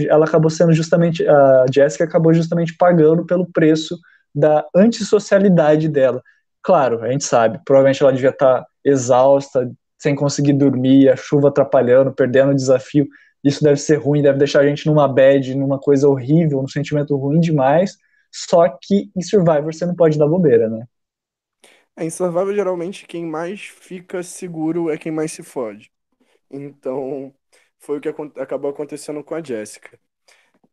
ela acabou sendo justamente, a Jessica acabou justamente pagando pelo preço da antissocialidade dela. Claro, a gente sabe, provavelmente ela devia estar exausta, sem conseguir dormir, a chuva atrapalhando, perdendo o desafio. Isso deve ser ruim, deve deixar a gente numa bad, numa coisa horrível, num sentimento ruim demais. Só que em Survivor você não pode dar bobeira, né? É, em Survivor, geralmente, quem mais fica seguro é quem mais se fode. Então, foi o que acabou acontecendo com a Jéssica.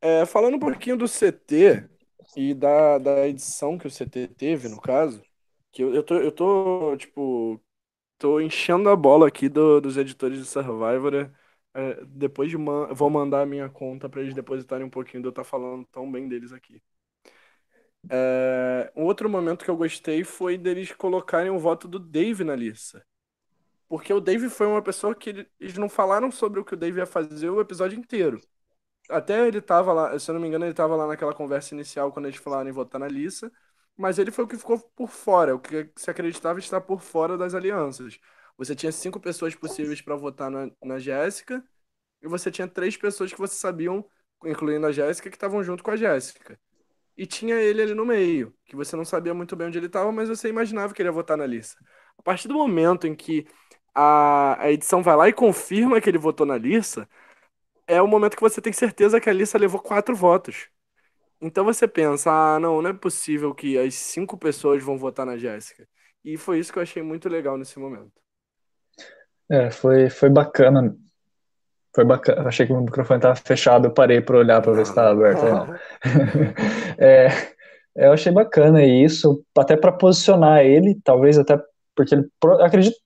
É, falando um pouquinho do CT e da, da edição que o CT teve, no caso, que eu, eu, tô, eu tô, tipo, tô enchendo a bola aqui do, dos editores de Survivor. É, depois de man vou mandar a minha conta para eles depositarem um pouquinho de eu estar tá falando tão bem deles aqui. É, um outro momento que eu gostei foi deles colocarem o voto do Dave na lista. Porque o Dave foi uma pessoa que eles não falaram sobre o que o Dave ia fazer o episódio inteiro. Até ele tava lá, se eu não me engano, ele tava lá naquela conversa inicial quando eles falaram em votar na lista, mas ele foi o que ficou por fora, o que se acreditava estar por fora das alianças. Você tinha cinco pessoas possíveis para votar na, na Jéssica, e você tinha três pessoas que você sabiam, incluindo a Jéssica, que estavam junto com a Jéssica. E tinha ele ali no meio, que você não sabia muito bem onde ele estava, mas você imaginava que ele ia votar na lista. A partir do momento em que a, a edição vai lá e confirma que ele votou na lista, é o momento que você tem certeza que a lista levou quatro votos. Então você pensa, ah, não, não é possível que as cinco pessoas vão votar na Jéssica. E foi isso que eu achei muito legal nesse momento. É, foi, foi bacana. Foi bacana. Achei que o microfone estava fechado, eu parei para olhar para ver se estava aberto não. *laughs* é, eu achei bacana isso, até para posicionar ele, talvez até porque ele acredito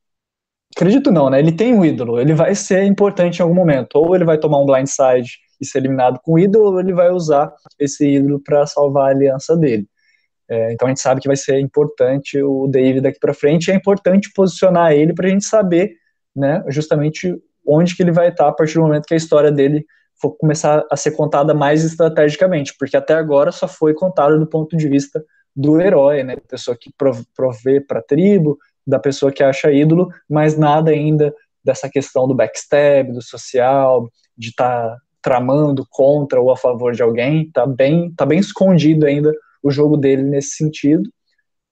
Acredito não, né? Ele tem um ídolo, ele vai ser importante em algum momento. Ou ele vai tomar um blindside e ser eliminado com o ídolo, ele vai usar esse ídolo para salvar a aliança dele. É, então a gente sabe que vai ser importante o David daqui para frente. É importante posicionar ele para a gente saber, né, justamente onde que ele vai estar a partir do momento que a história dele for começar a ser contada mais estrategicamente, porque até agora só foi contada do ponto de vista do herói, né, pessoa que provê para a tribo, da pessoa que acha ídolo, mas nada ainda dessa questão do backstab, do social, de estar tá tramando contra ou a favor de alguém, tá bem, tá bem escondido ainda o jogo dele nesse sentido.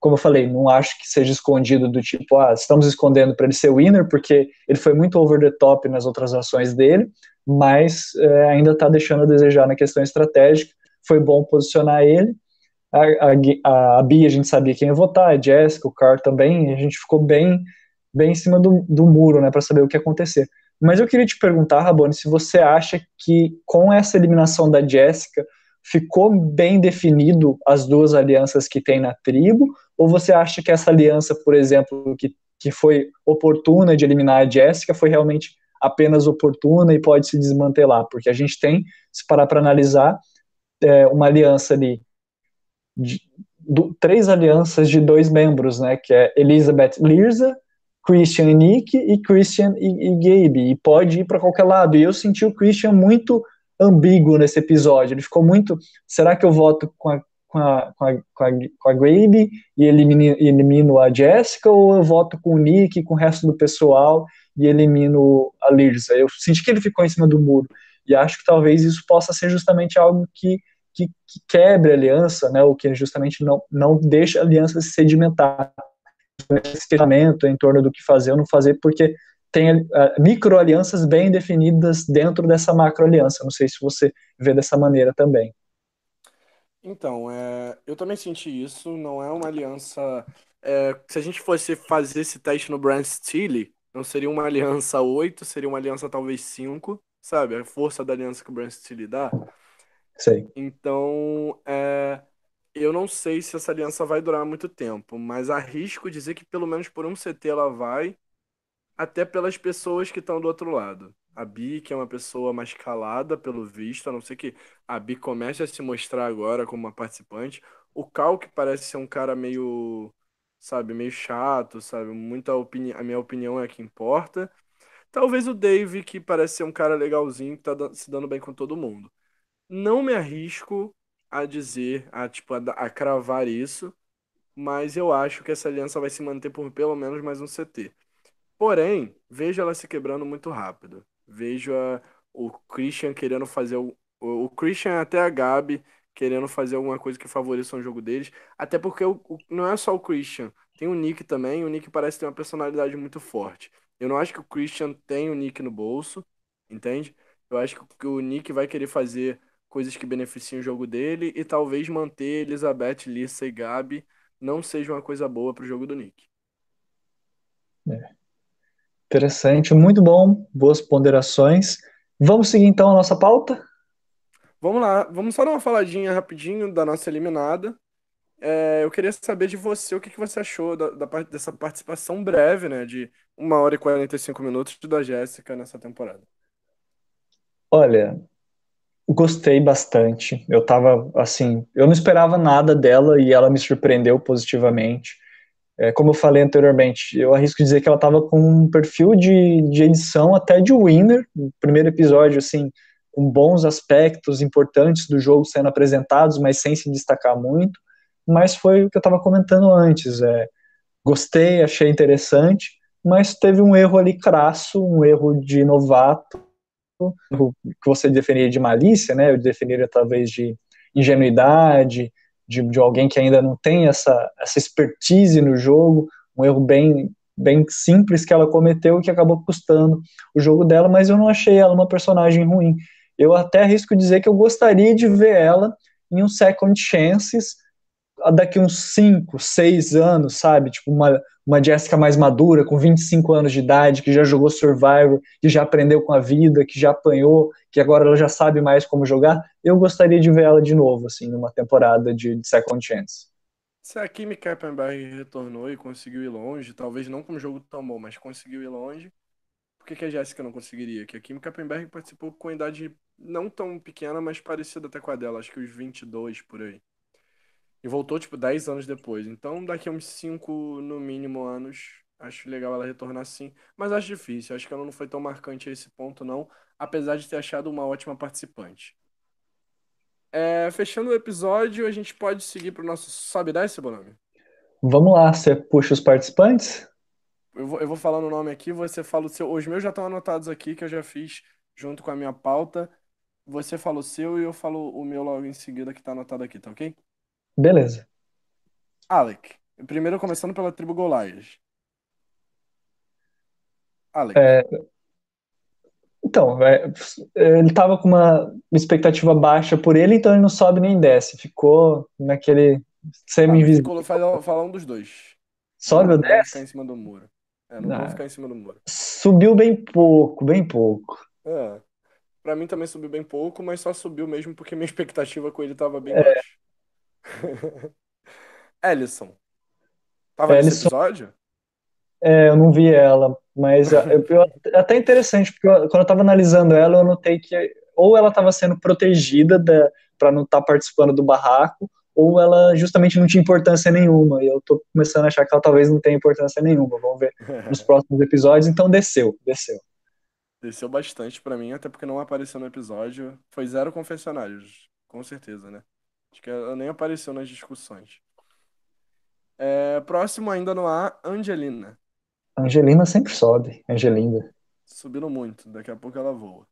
Como eu falei, não acho que seja escondido do tipo, ah, estamos escondendo para ele ser winner, porque ele foi muito over the top nas outras ações dele, mas é, ainda está deixando a desejar na questão estratégica. Foi bom posicionar ele, a, a, a Bia a gente sabia quem ia votar, a Jessica, o Carl também, a gente ficou bem, bem em cima do, do muro, né, para saber o que ia acontecer. Mas eu queria te perguntar, Rabone, se você acha que com essa eliminação da Jéssica ficou bem definido as duas alianças que tem na tribo, ou você acha que essa aliança, por exemplo, que, que foi oportuna de eliminar a Jéssica, foi realmente apenas oportuna e pode se desmantelar? Porque a gente tem, se parar para analisar, é, uma aliança ali, de, do, três alianças de dois membros, né, que é Elizabeth Lirza, Christian e Nick e Christian e, e Gabe, e pode ir para qualquer lado. E eu senti o Christian muito ambíguo nesse episódio. Ele ficou muito. Será que eu voto com a, com a, com a, com a, com a Gabe e elimino, elimino a Jessica, ou eu voto com o Nick, com o resto do pessoal e elimino a Lirza? Eu senti que ele ficou em cima do muro. E acho que talvez isso possa ser justamente algo que, que, que quebre a aliança, né, ou que justamente não, não deixa a aliança se sedimentar. Esse questionamento em torno do que fazer ou não fazer, porque tem uh, micro-alianças bem definidas dentro dessa macro-aliança. Não sei se você vê dessa maneira também. Então, é, eu também senti isso. Não é uma aliança. É, se a gente fosse fazer esse teste no Brand Steele, não seria uma aliança 8, seria uma aliança talvez 5, sabe? A força da aliança que o Brand Steele dá. Sei. Então, é, eu não sei se essa aliança vai durar muito tempo, mas arrisco dizer que pelo menos por um CT ela vai até pelas pessoas que estão do outro lado. A Bi, que é uma pessoa mais calada, pelo visto, a não ser que a Bi comece a se mostrar agora como uma participante. O Cal, que parece ser um cara meio, sabe, meio chato, sabe? Muita opinião, a minha opinião é a que importa. Talvez o Dave, que parece ser um cara legalzinho, que tá se dando bem com todo mundo. Não me arrisco a dizer, a, tipo, a, a cravar isso, mas eu acho que essa aliança vai se manter por pelo menos mais um CT. Porém, vejo ela se quebrando muito rápido. Vejo a, o Christian querendo fazer o, o, Christian até a Gabi querendo fazer alguma coisa que favoreça o jogo deles. Até porque o, o, não é só o Christian, tem o Nick também. O Nick parece ter uma personalidade muito forte. Eu não acho que o Christian tem o Nick no bolso, entende? Eu acho que o Nick vai querer fazer coisas que beneficiem o jogo dele e talvez manter Elizabeth, Lisa e Gabi não seja uma coisa boa para o jogo do Nick. É. Interessante, muito bom, boas ponderações. Vamos seguir então a nossa pauta? Vamos lá, vamos só dar uma faladinha rapidinho da nossa eliminada. É, eu queria saber de você o que, que você achou da, da, dessa participação breve, né, de 1 hora e 45 minutos da Jéssica nessa temporada. Olha, gostei bastante. Eu tava assim, eu não esperava nada dela e ela me surpreendeu positivamente. É, como eu falei anteriormente, eu arrisco dizer que ela estava com um perfil de, de edição até de winner, no primeiro episódio, assim, com bons aspectos importantes do jogo sendo apresentados, mas sem se destacar muito, mas foi o que eu estava comentando antes, é, gostei, achei interessante, mas teve um erro ali crasso, um erro de novato, que você definiria de malícia, né, eu definiria talvez de ingenuidade, de, de alguém que ainda não tem essa, essa expertise no jogo, um erro bem, bem simples que ela cometeu e que acabou custando o jogo dela, mas eu não achei ela uma personagem ruim. Eu até arrisco dizer que eu gostaria de ver ela em um Second Chances daqui uns 5, 6 anos, sabe? Tipo, uma, uma Jessica mais madura, com 25 anos de idade, que já jogou Survivor, que já aprendeu com a vida, que já apanhou, que agora ela já sabe mais como jogar. Eu gostaria de ver ela de novo, assim, numa temporada de, de Second Chance. Se a Kimi Kappenberg retornou e conseguiu ir longe, talvez não com um jogo tão bom, mas conseguiu ir longe, por que, que a Jéssica não conseguiria? Que a Kimi Kappenberg participou com idade não tão pequena, mas parecida até com a dela, acho que os 22 por aí. E voltou, tipo, 10 anos depois. Então, daqui a uns 5, no mínimo, anos, acho legal ela retornar sim. Mas acho difícil. Acho que ela não foi tão marcante a esse ponto, não. Apesar de ter achado uma ótima participante. É, fechando o episódio, a gente pode seguir para o nosso Sobe e Desce, Bonami? Vamos lá, você puxa os participantes? Eu vou, eu vou falando o nome aqui, você fala o seu. Os meus já estão anotados aqui, que eu já fiz junto com a minha pauta. Você fala o seu e eu falo o meu logo em seguida, que está anotado aqui, tá ok? Beleza. Alec. Primeiro começando pela tribo Golias. Alec. É, então, é, ele estava com uma expectativa baixa por ele, então ele não sobe nem desce. Ficou naquele semi-invisível. Ah, fala, fala um dos dois. Sobe ou desce? Ficar em cima do muro. É, não vou ficar em cima do muro. Subiu bem pouco, bem pouco. É. Pra mim também subiu bem pouco, mas só subiu mesmo porque minha *laughs* expectativa com ele tava bem é. baixa. *laughs* Ellison. Tava Ellison, nesse episódio? É, eu não vi ela, mas eu, eu, é *laughs* até interessante, porque eu, quando eu tava analisando ela, eu notei que ou ela estava sendo protegida para não estar tá participando do barraco, ou ela justamente não tinha importância nenhuma. E eu tô começando a achar que ela talvez não tenha importância nenhuma. Vamos ver *laughs* nos próximos episódios. Então desceu, desceu. Desceu bastante para mim, até porque não apareceu no episódio. Foi zero confessionários, com certeza, né? Acho que ela nem apareceu nas discussões. É, próximo ainda no ar, Angelina. Angelina sempre sobe, Angelina. Subindo muito, daqui a pouco ela voa.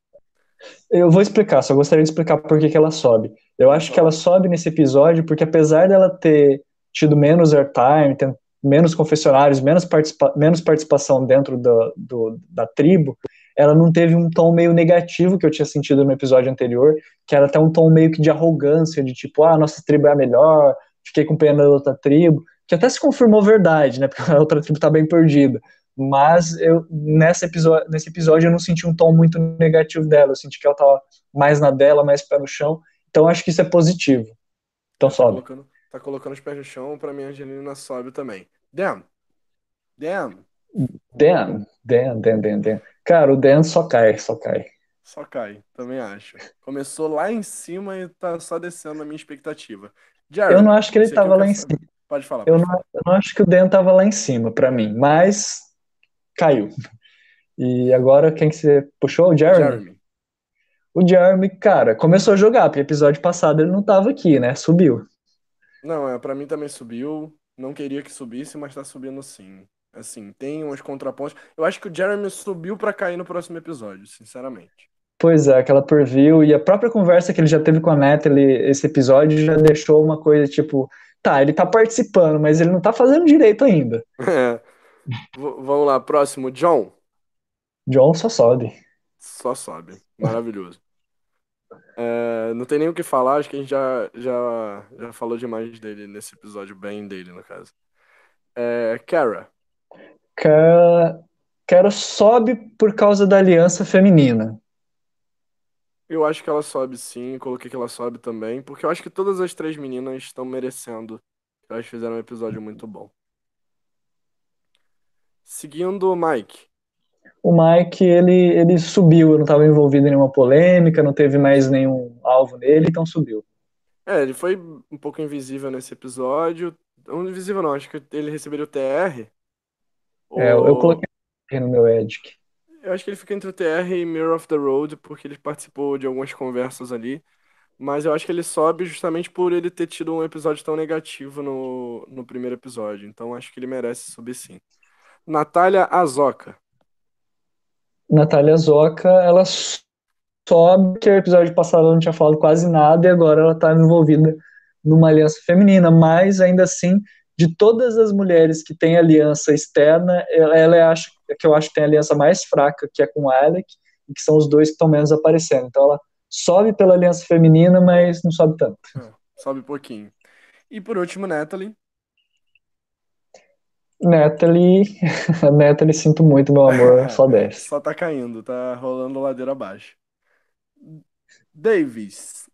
Eu vou explicar, só gostaria de explicar por que, que ela sobe. Eu acho que ela sobe nesse episódio porque, apesar dela ter tido menos airtime, menos confessionários, menos, participa menos participação dentro do, do, da tribo, ela não teve um tom meio negativo que eu tinha sentido no episódio anterior, que era até um tom meio que de arrogância, de tipo, ah, nossa tribo é a melhor, fiquei com pena da outra tribo, que até se confirmou verdade, né, *laughs* porque a outra tribo tá bem perdida mas eu nessa episódio, nesse episódio eu não senti um tom muito negativo dela, eu senti que ela tava mais na dela, mais pé no chão, então acho que isso é positivo. Então tá sobe. Colocando, tá colocando os pés no chão, pra mim a Angelina sobe também. Dan. Dan. Dan, Dan, Dan, Dan, Dan. Cara, o Dan só cai, só cai. Só cai, também acho. Começou lá em cima e tá só descendo na minha expectativa. Jared, eu não acho que ele tava lá em cima. Pode falar. Pode eu, falar. Não, eu não acho que o Dan tava lá em cima, para mim, mas caiu. E agora quem que você puxou? O Jeremy? Jeremy. O Jeremy, cara, começou a jogar, porque episódio passado ele não tava aqui, né? Subiu. Não, é, para mim também subiu. Não queria que subisse, mas tá subindo sim. Assim, tem uns contrapontos. Eu acho que o Jeremy subiu para cair no próximo episódio, sinceramente. Pois é, aquela preview e a própria conversa que ele já teve com a Natalie esse episódio já deixou uma coisa tipo, tá, ele tá participando, mas ele não tá fazendo direito ainda. *laughs* É. vamos lá, próximo, John. John só sobe. Só sobe. Maravilhoso. *laughs* É, não tem nem o que falar, acho que a gente já, já, já falou demais dele nesse episódio, bem dele, no caso. É, Kara. Kara. Kara sobe por causa da aliança feminina. Eu acho que ela sobe sim, coloquei que ela sobe também, porque eu acho que todas as três meninas estão merecendo. Elas fizeram um episódio muito bom. Seguindo o Mike. O Mike, ele, ele subiu, não estava envolvido em nenhuma polêmica, não teve mais nenhum alvo nele, então subiu. É, ele foi um pouco invisível nesse episódio. Invisível não, acho que ele receberia o TR. É, eu coloquei no meu Edic. Eu acho que ele fica entre o TR e Mirror of the Road, porque ele participou de algumas conversas ali. Mas eu acho que ele sobe justamente por ele ter tido um episódio tão negativo no, no primeiro episódio. Então acho que ele merece subir sim. Natália Azoka. Natália Azoka, ela sobe, que o episódio passado ela não tinha falado quase nada, e agora ela está envolvida numa aliança feminina, mas ainda assim, de todas as mulheres que têm aliança externa, ela, ela é, acho, que eu acho que tem a aliança mais fraca, que é com o Alec, e que são os dois que estão menos aparecendo. Então ela sobe pela aliança feminina, mas não sobe tanto. É, sobe pouquinho. E por último, Natalie. Natalie, *laughs* Natalie, sinto muito, meu amor, *laughs* só desce. Só tá caindo, tá rolando ladeira abaixo. Davis,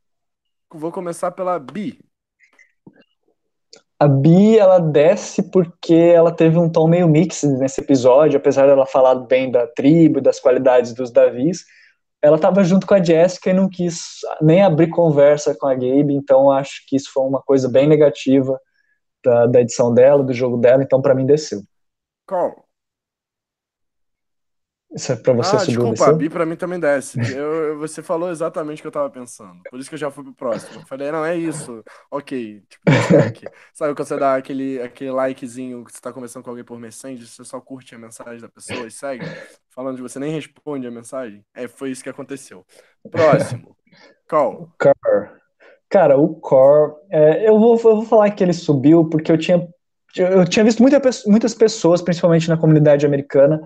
vou começar pela Bi. A Bi, ela desce porque ela teve um tom meio mix nesse episódio, apesar dela falar bem da tribo, das qualidades dos Davis, ela estava junto com a Jessica e não quis nem abrir conversa com a Gabe, então acho que isso foi uma coisa bem negativa da, da edição dela, do jogo dela, então para mim desceu. Qual? Isso é pra você ah, subir desculpa, a Bi pra mim também desce. Eu, você falou exatamente o que eu tava pensando. Por isso que eu já fui pro próximo. Eu falei, não, é isso. Ok. Tipo, Sabe quando você dá aquele, aquele likezinho que você tá conversando com alguém por mensagem, você só curte a mensagem da pessoa e segue, falando de você, nem responde a mensagem? É, foi isso que aconteceu. Próximo. Qual? Car. Cara, o Core, é, eu, vou, eu vou falar que ele subiu porque eu tinha, eu tinha visto muita, muitas pessoas, principalmente na comunidade americana,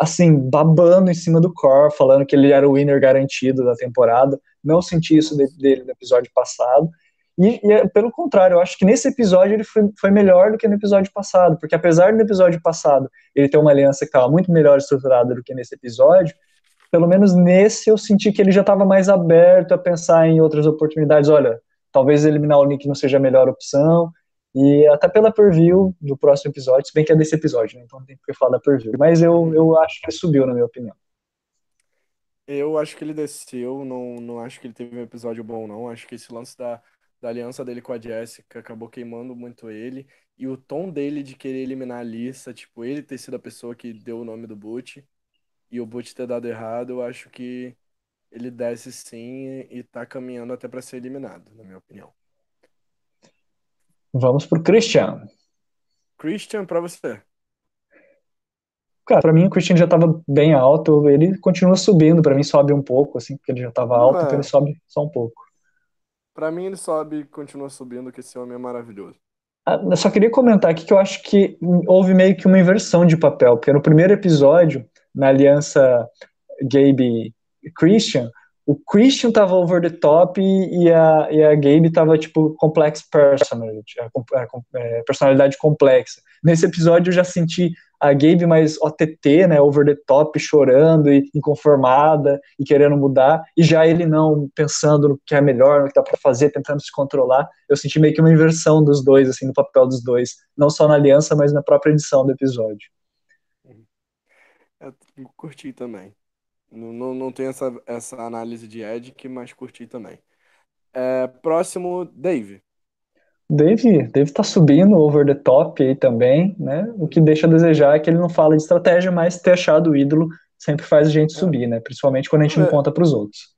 assim, babando em cima do Core, falando que ele era o winner garantido da temporada. Não senti isso de, dele no episódio passado. E, e, é, pelo contrário, eu acho que nesse episódio ele foi, foi melhor do que no episódio passado, porque apesar do episódio passado ele ter uma aliança que estava muito melhor estruturada do que nesse episódio, pelo menos nesse eu senti que ele já estava mais aberto a pensar em outras oportunidades. Olha, talvez eliminar o Nick não seja a melhor opção, e até pela preview do próximo episódio, se bem que é desse episódio, né? então tem que falar da preview. Mas eu, eu acho que subiu, na minha opinião. Eu acho que ele desceu, não, não acho que ele teve um episódio bom, não. Acho que esse lance da, da aliança dele com a Jessica acabou queimando muito ele. E o tom dele de querer eliminar a Lisa, tipo, ele ter sido a pessoa que deu o nome do Boot e o Boot ter dado errado, eu acho que ele desce sim e tá caminhando até para ser eliminado, na minha opinião. Vamos pro Christian. Christian, para você. Cara, pra mim o Christian já tava bem alto, ele continua subindo, para mim sobe um pouco, assim, porque ele já tava alto, é. então ele sobe só um pouco. Pra mim ele sobe e continua subindo, que esse homem é maravilhoso. Ah, eu só queria comentar aqui que eu acho que houve meio que uma inversão de papel, porque no primeiro episódio, na aliança Gabe Christian, o Christian tava over the top e, a, e a Gabe tava tipo complex personality, é, personalidade complexa. Nesse episódio eu já senti a Gabe mais OTT, né, over the top, chorando e inconformada e querendo mudar, e já ele não pensando no que é melhor, no que dá para fazer, tentando se controlar. Eu senti meio que uma inversão dos dois, assim, no papel dos dois, não só na aliança, mas na própria edição do episódio. Eu curti também. Não, não, não tem essa, essa análise de Ed, mas curti também. É, próximo, Dave. Dave, Dave tá subindo over the top aí também, né? O que deixa a desejar é que ele não fala de estratégia, mas ter achado o ídolo sempre faz a gente é. subir, né? Principalmente quando a gente não conta para os outros.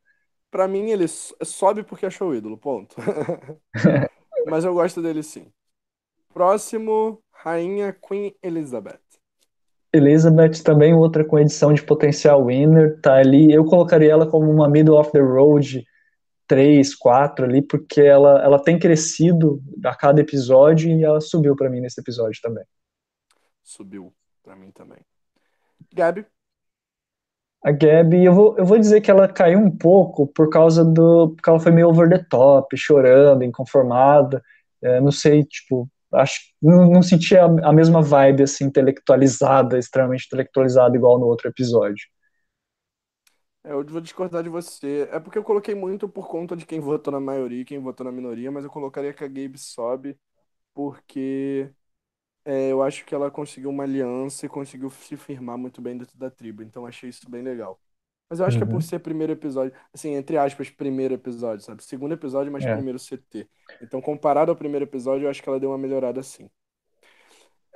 Para mim ele sobe porque achou o ídolo, ponto. *laughs* mas eu gosto dele sim. Próximo, Rainha Queen Elizabeth. Elizabeth também outra com edição de potencial winner, tá ali. Eu colocaria ela como uma middle of the road três, quatro ali, porque ela, ela tem crescido a cada episódio e ela subiu para mim nesse episódio também. Subiu para mim também. Gabi? A Gabi, eu vou, eu vou dizer que ela caiu um pouco por causa do. porque ela foi meio over the top, chorando, inconformada. É, não sei, tipo, acho não, não sentia a, a mesma vibe assim, intelectualizada, extremamente intelectualizada, igual no outro episódio. É, eu vou discordar de você. É porque eu coloquei muito por conta de quem votou na maioria e quem votou na minoria, mas eu colocaria que a Gabe sobe porque é, eu acho que ela conseguiu uma aliança e conseguiu se firmar muito bem dentro da tribo. Então achei isso bem legal. Mas eu acho que é por uhum. ser primeiro episódio, assim, entre aspas, primeiro episódio, sabe? Segundo episódio, mas É. primeiro CT. Então, comparado ao primeiro episódio, eu acho que ela deu uma melhorada sim.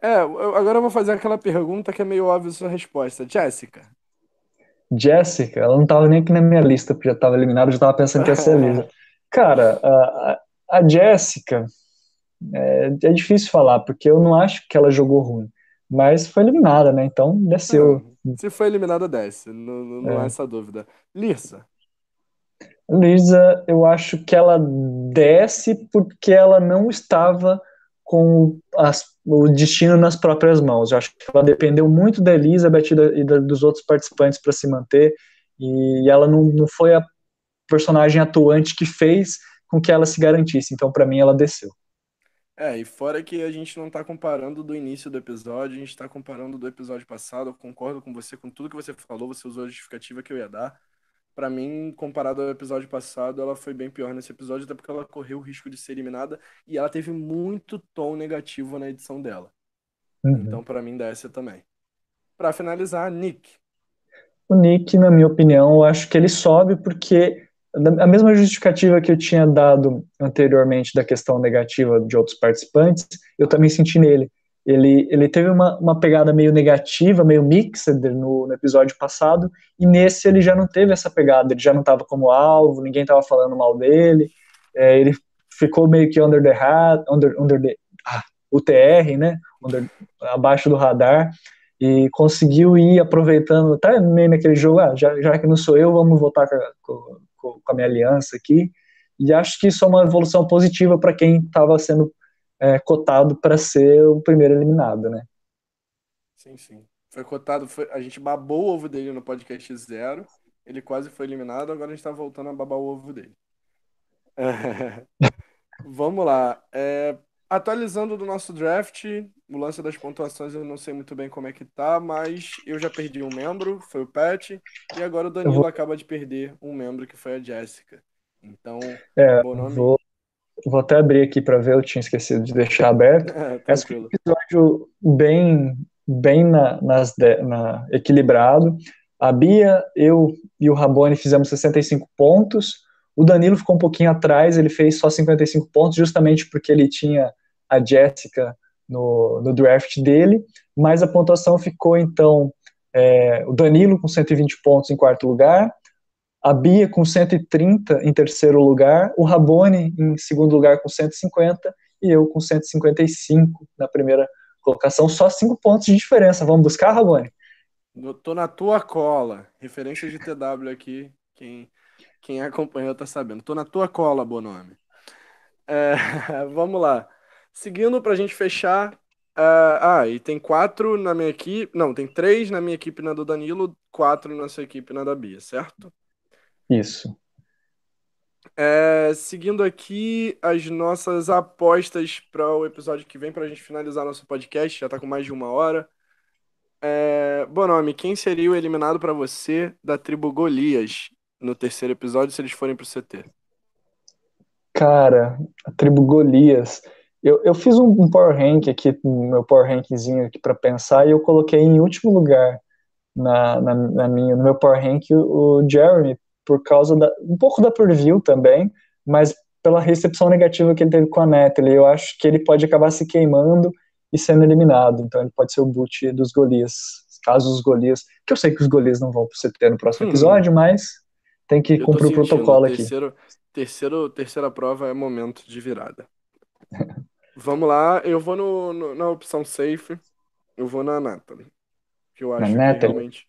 É, eu- agora eu vou fazer aquela pergunta que é meio óbvia a sua resposta. Jéssica, Jessica, ela não tava nem aqui na minha lista, porque já tava eliminada, eu já tava pensando que ia ser a Lisa. *laughs* Cara, a, a Jessica, é, é, difícil falar, porque eu não acho que ela jogou ruim, mas foi eliminada, né? Então desceu. Se foi eliminada, desce, não, não é. há essa dúvida. Lisa. Lisa, eu acho que ela desce porque ela não estava com as, o destino nas próprias mãos. Eu acho que ela dependeu muito da Elizabeth e, da, e da, dos outros participantes para se manter, e ela não, não foi a personagem atuante que fez com que ela se garantisse. Então, para mim, ela desceu. É, e fora que a gente não está comparando do início do episódio, a gente está comparando do episódio passado. Eu concordo com você, com tudo que você falou, você usou a justificativa que eu ia dar para mim, comparado ao episódio passado, ela foi bem pior nesse episódio, até porque ela correu o risco de ser eliminada e ela teve muito tom negativo na edição dela. Uhum. Então, para mim, desce também. Para finalizar, Nick. O Nick, na minha opinião, eu acho que ele sobe porque a mesma justificativa que eu tinha dado anteriormente da questão negativa de outros participantes, eu também senti nele. Ele, ele teve uma, uma pegada meio negativa, meio mixed no, no, episódio passado, e nesse ele já não teve essa pegada, ele já não estava como alvo, ninguém estava falando mal dele, é, ele ficou meio que under the hat, under, under the, ah, UTR, né, under, abaixo do radar, e conseguiu ir aproveitando, tá meio naquele jogo, ah, já, já que não sou eu, vamos voltar com, com, com a minha aliança aqui, e acho que isso é uma evolução positiva para quem estava sendo é, cotado para ser o primeiro eliminado, né? Sim, sim. Foi cotado, foi, a gente babou o ovo dele no podcast zero, ele quase foi eliminado, agora a gente tá voltando a babar o ovo dele. *laughs* Vamos lá. É, atualizando do nosso draft, o lance das pontuações eu não sei muito bem como é que tá, mas eu já perdi um membro, foi o Pat, e agora o Danilo vou... acaba de perder um membro que foi a Jéssica. Então, é, vou, vou até abrir aqui para ver, eu tinha esquecido de deixar aberto. *laughs* É, Esse foi um episódio bem, bem na, nas, na, equilibrado. A Bia, eu e o Rabone fizemos 65 pontos. O Danilo ficou um pouquinho atrás, ele fez só 55 pontos, justamente porque ele tinha a Jéssica no, no draft dele, mas a pontuação ficou então é, o Danilo com 120 pontos em quarto lugar, a Bia com 130 em terceiro lugar, o Rabone em segundo lugar com 150 e eu com 155 na primeira colocação, só cinco pontos de diferença. Vamos buscar, Rabone? Eu tô na tua cola. Referência de TW aqui. Quem, quem acompanhou tá sabendo. Tô na tua cola, Bonome. É, *laughs* vamos lá. Seguindo pra gente fechar. Uh, ah, e tem quatro na minha equipe. Não, tem três na minha equipe na do Danilo, quatro na sua equipe na da Bia, certo? Isso. É, seguindo aqui as nossas apostas para o episódio que vem, para a gente finalizar nosso podcast, já está com mais de uma hora. É, Bonome, quem seria o eliminado para você da tribo Golias no terceiro episódio se eles forem para o CT? Cara, a tribo Golias. Eu, eu fiz um, um power rank aqui, meu power rankzinho aqui para pensar, e eu coloquei em último lugar na, na, na minha, no meu power rank o, o Jeremy, por causa da, um pouco da preview também, mas pela recepção negativa que ele teve com a Natalie. Eu acho que ele pode acabar se queimando e sendo eliminado. Então ele pode ser o boot dos Golias. Caso os Golias. Que eu sei que os Golias não vão pro CT no próximo hum. episódio, mas tem que cumprir o protocolo aqui. Terceiro, terceiro, terceira prova é momento de virada. *laughs* Vamos lá, eu vou no, no, na opção safe. Eu vou na Natalie. Que eu acho que realmente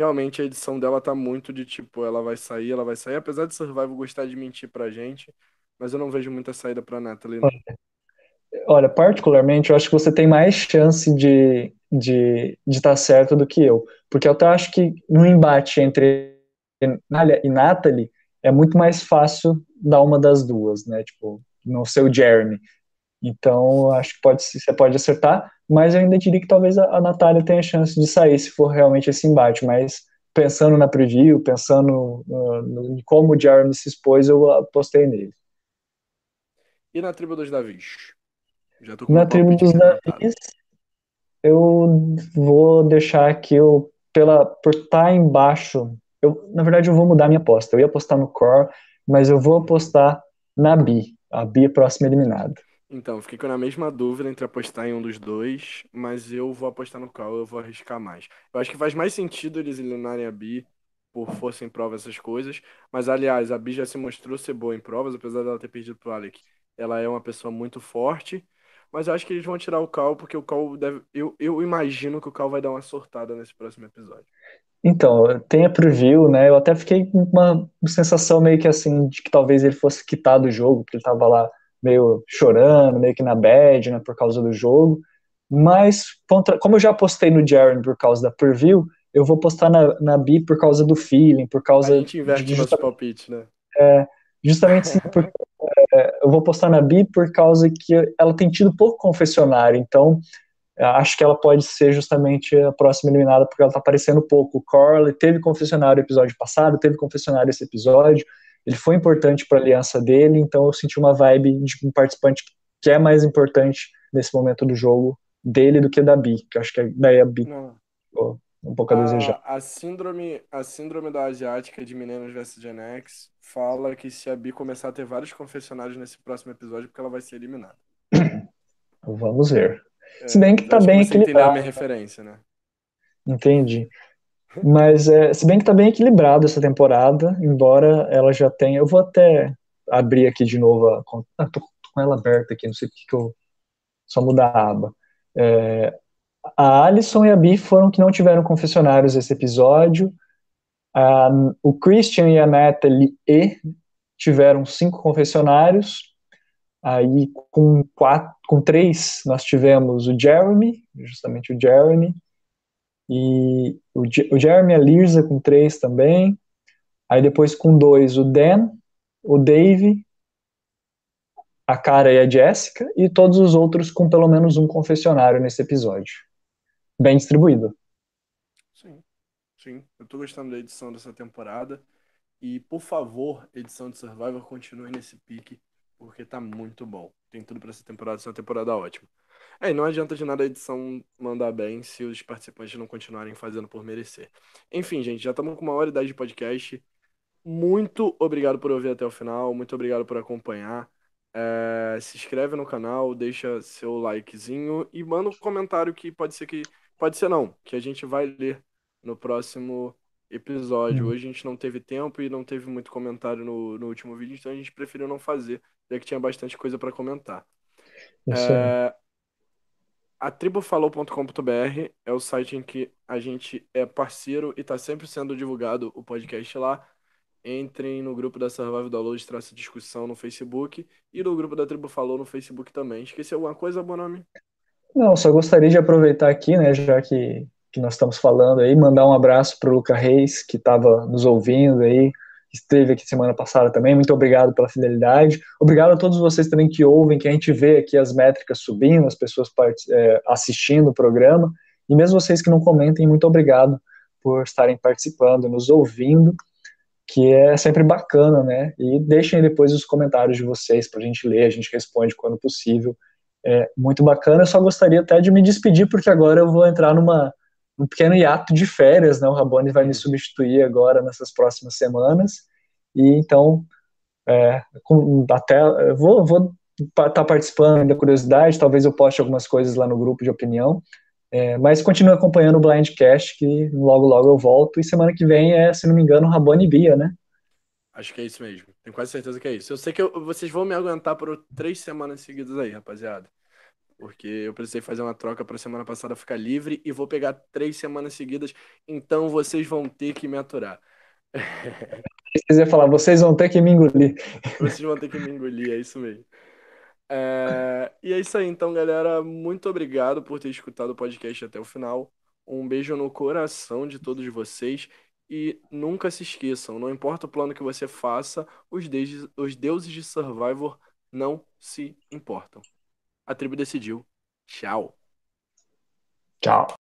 realmente a edição dela tá muito de tipo, ela vai sair, ela vai sair, apesar de Survival gostar de mentir pra gente, mas eu não vejo muita saída pra Natalie. Não. Olha, particularmente, eu acho que você tem mais chance de de estar tá certo do que eu, porque eu até acho que no embate entre Nalia e Natalie é muito mais fácil dar uma das duas, né? Tipo, no seu Jeremy. Então, acho que pode, você pode acertar, mas eu ainda diria que talvez a, a Natália tenha chance de sair se for realmente esse embate. Mas pensando na preview, pensando uh, em como o Jeremy se expôs, eu apostei nele. E na tribo dos Davis? Já tô com na tribo dos Davis, eu vou deixar aqui eu, pela, por estar tá embaixo. Eu, na verdade, eu vou mudar minha aposta. Eu ia apostar no Core, mas eu vou apostar na Bi. A Bi é próxima eliminada. Então, fiquei na mesma dúvida entre apostar em um dos dois, mas eu vou apostar no qual eu vou arriscar mais. Eu acho que faz mais sentido eles eliminarem a Bi por força em prova, essas coisas. Mas, aliás, a Bi já se mostrou ser boa em provas, apesar dela ter perdido pro Alec. Ela é uma pessoa muito forte, mas eu acho que eles vão tirar o Cal, porque o Cal deve. Eu, eu imagino que o Cal vai dar uma sortada nesse próximo episódio. Então, tem a preview, né? Eu até fiquei com uma sensação meio que assim, de que talvez ele fosse quitado do jogo, porque ele tava lá meio chorando, meio que na bad, né, por causa do jogo. Mas, contra, como eu já postei no Jaren por causa da preview, eu vou postar na, na Bi por causa do feeling, por causa. A gente inverte de, nosso palpite, né? É, justamente sim, porque é, eu vou postar na Bi por causa que ela tem tido pouco confessionário, então acho que ela pode ser justamente a próxima eliminada porque ela tá aparecendo pouco. O Corley teve confessionário no episódio passado, teve confessionário esse episódio, ele foi importante para a aliança dele, então eu senti uma vibe de um participante que é mais importante nesse momento do jogo dele do que da Bi, que eu acho que daí a Bi ficou um pouco a, a desejar. A síndrome, a síndrome da asiática de Meninas vs Gen X fala que se a Bi começar a ter vários confessionários nesse próximo episódio, porque ela vai ser eliminada. *coughs* Vamos ver. É, se bem que tá bem equilibrado. a minha referência, né? Entendi. Mas, é, se bem que tá bem equilibrado essa temporada, embora ela já tenha. Eu vou até abrir aqui de novo a conta. Ah, tô, tô com ela aberta aqui, não sei o que, eu. Só mudar a aba. É, a Alison e a Bi foram que não tiveram confessionários esse episódio. A, o Christian e a Natalie E tiveram cinco confessionários. Aí, com, quatro, com três, nós tivemos o Jeremy, justamente o Jeremy. E o, o Jeremy, a Lirza com três também. Aí depois com dois o Dan, o Dave, a Cara e a Jéssica, e todos os outros com pelo menos um confessionário nesse episódio. Bem distribuído. Sim, sim. Eu tô gostando da edição dessa temporada. E, por favor, edição de Survivor, continue nesse pique, porque tá muito bom. Tem tudo para essa temporada ser uma temporada ótima. É, e não adianta de nada a edição mandar bem se os participantes não continuarem fazendo por merecer. Enfim, gente, já estamos com uma hora e dez de podcast. Muito obrigado por ouvir até o final, muito obrigado por acompanhar. É, se inscreve no canal, deixa seu likezinho e manda um comentário que pode ser que. Pode ser não, que a gente vai ler no próximo episódio. Hoje a gente não teve tempo e não teve muito comentário no, no último vídeo, então a gente preferiu não fazer, já que tinha bastante coisa para comentar. Isso É, a tribufalou.com.br é o site em que a gente é parceiro e está sempre sendo divulgado o podcast lá. Entrem no grupo da Survival Download, traça discussão no Facebook e no grupo da Tribo Falou no Facebook também. Esqueci alguma coisa, Bonami? Não, só gostaria de aproveitar aqui, né, já que, que nós estamos falando aí, mandar um abraço para o Luca Reis, que estava nos ouvindo aí, esteve aqui semana passada também. Muito obrigado pela fidelidade. Obrigado a todos vocês também que ouvem, que a gente vê aqui as métricas subindo, as pessoas é, assistindo o programa. E mesmo vocês que não comentem, muito obrigado por estarem participando, nos ouvindo, que é sempre bacana, né? E deixem depois os comentários de vocês para a gente ler, a gente responde quando possível. É muito bacana. Eu só gostaria até de me despedir, porque agora eu vou entrar numa um pequeno hiato de férias, né? O Rabone vai me substituir agora nessas próximas semanas. E então, é, até vou, vou estar tá participando da curiosidade, talvez eu poste algumas coisas lá no grupo de opinião. É, mas continue acompanhando o Blindcast, que logo logo eu volto. E semana que vem é, se não me engano, Rabone e Bia, né? Acho que é isso mesmo. Tenho quase certeza que é isso. Eu sei que eu, vocês vão me aguentar por três semanas seguidas aí, rapaziada. Porque eu precisei fazer uma troca para semana passada ficar livre e vou pegar três semanas seguidas, então vocês vão ter que me aturar. Falar, vocês vão ter que me engolir. Vocês vão ter que me engolir, é isso mesmo. É... E é isso aí, então, galera. Muito obrigado por ter escutado o podcast até o final. Um beijo no coração de todos vocês. E nunca se esqueçam, não importa o plano que você faça, os, de... os deuses de Survivor não se importam. A tribo decidiu. Tchau. Tchau.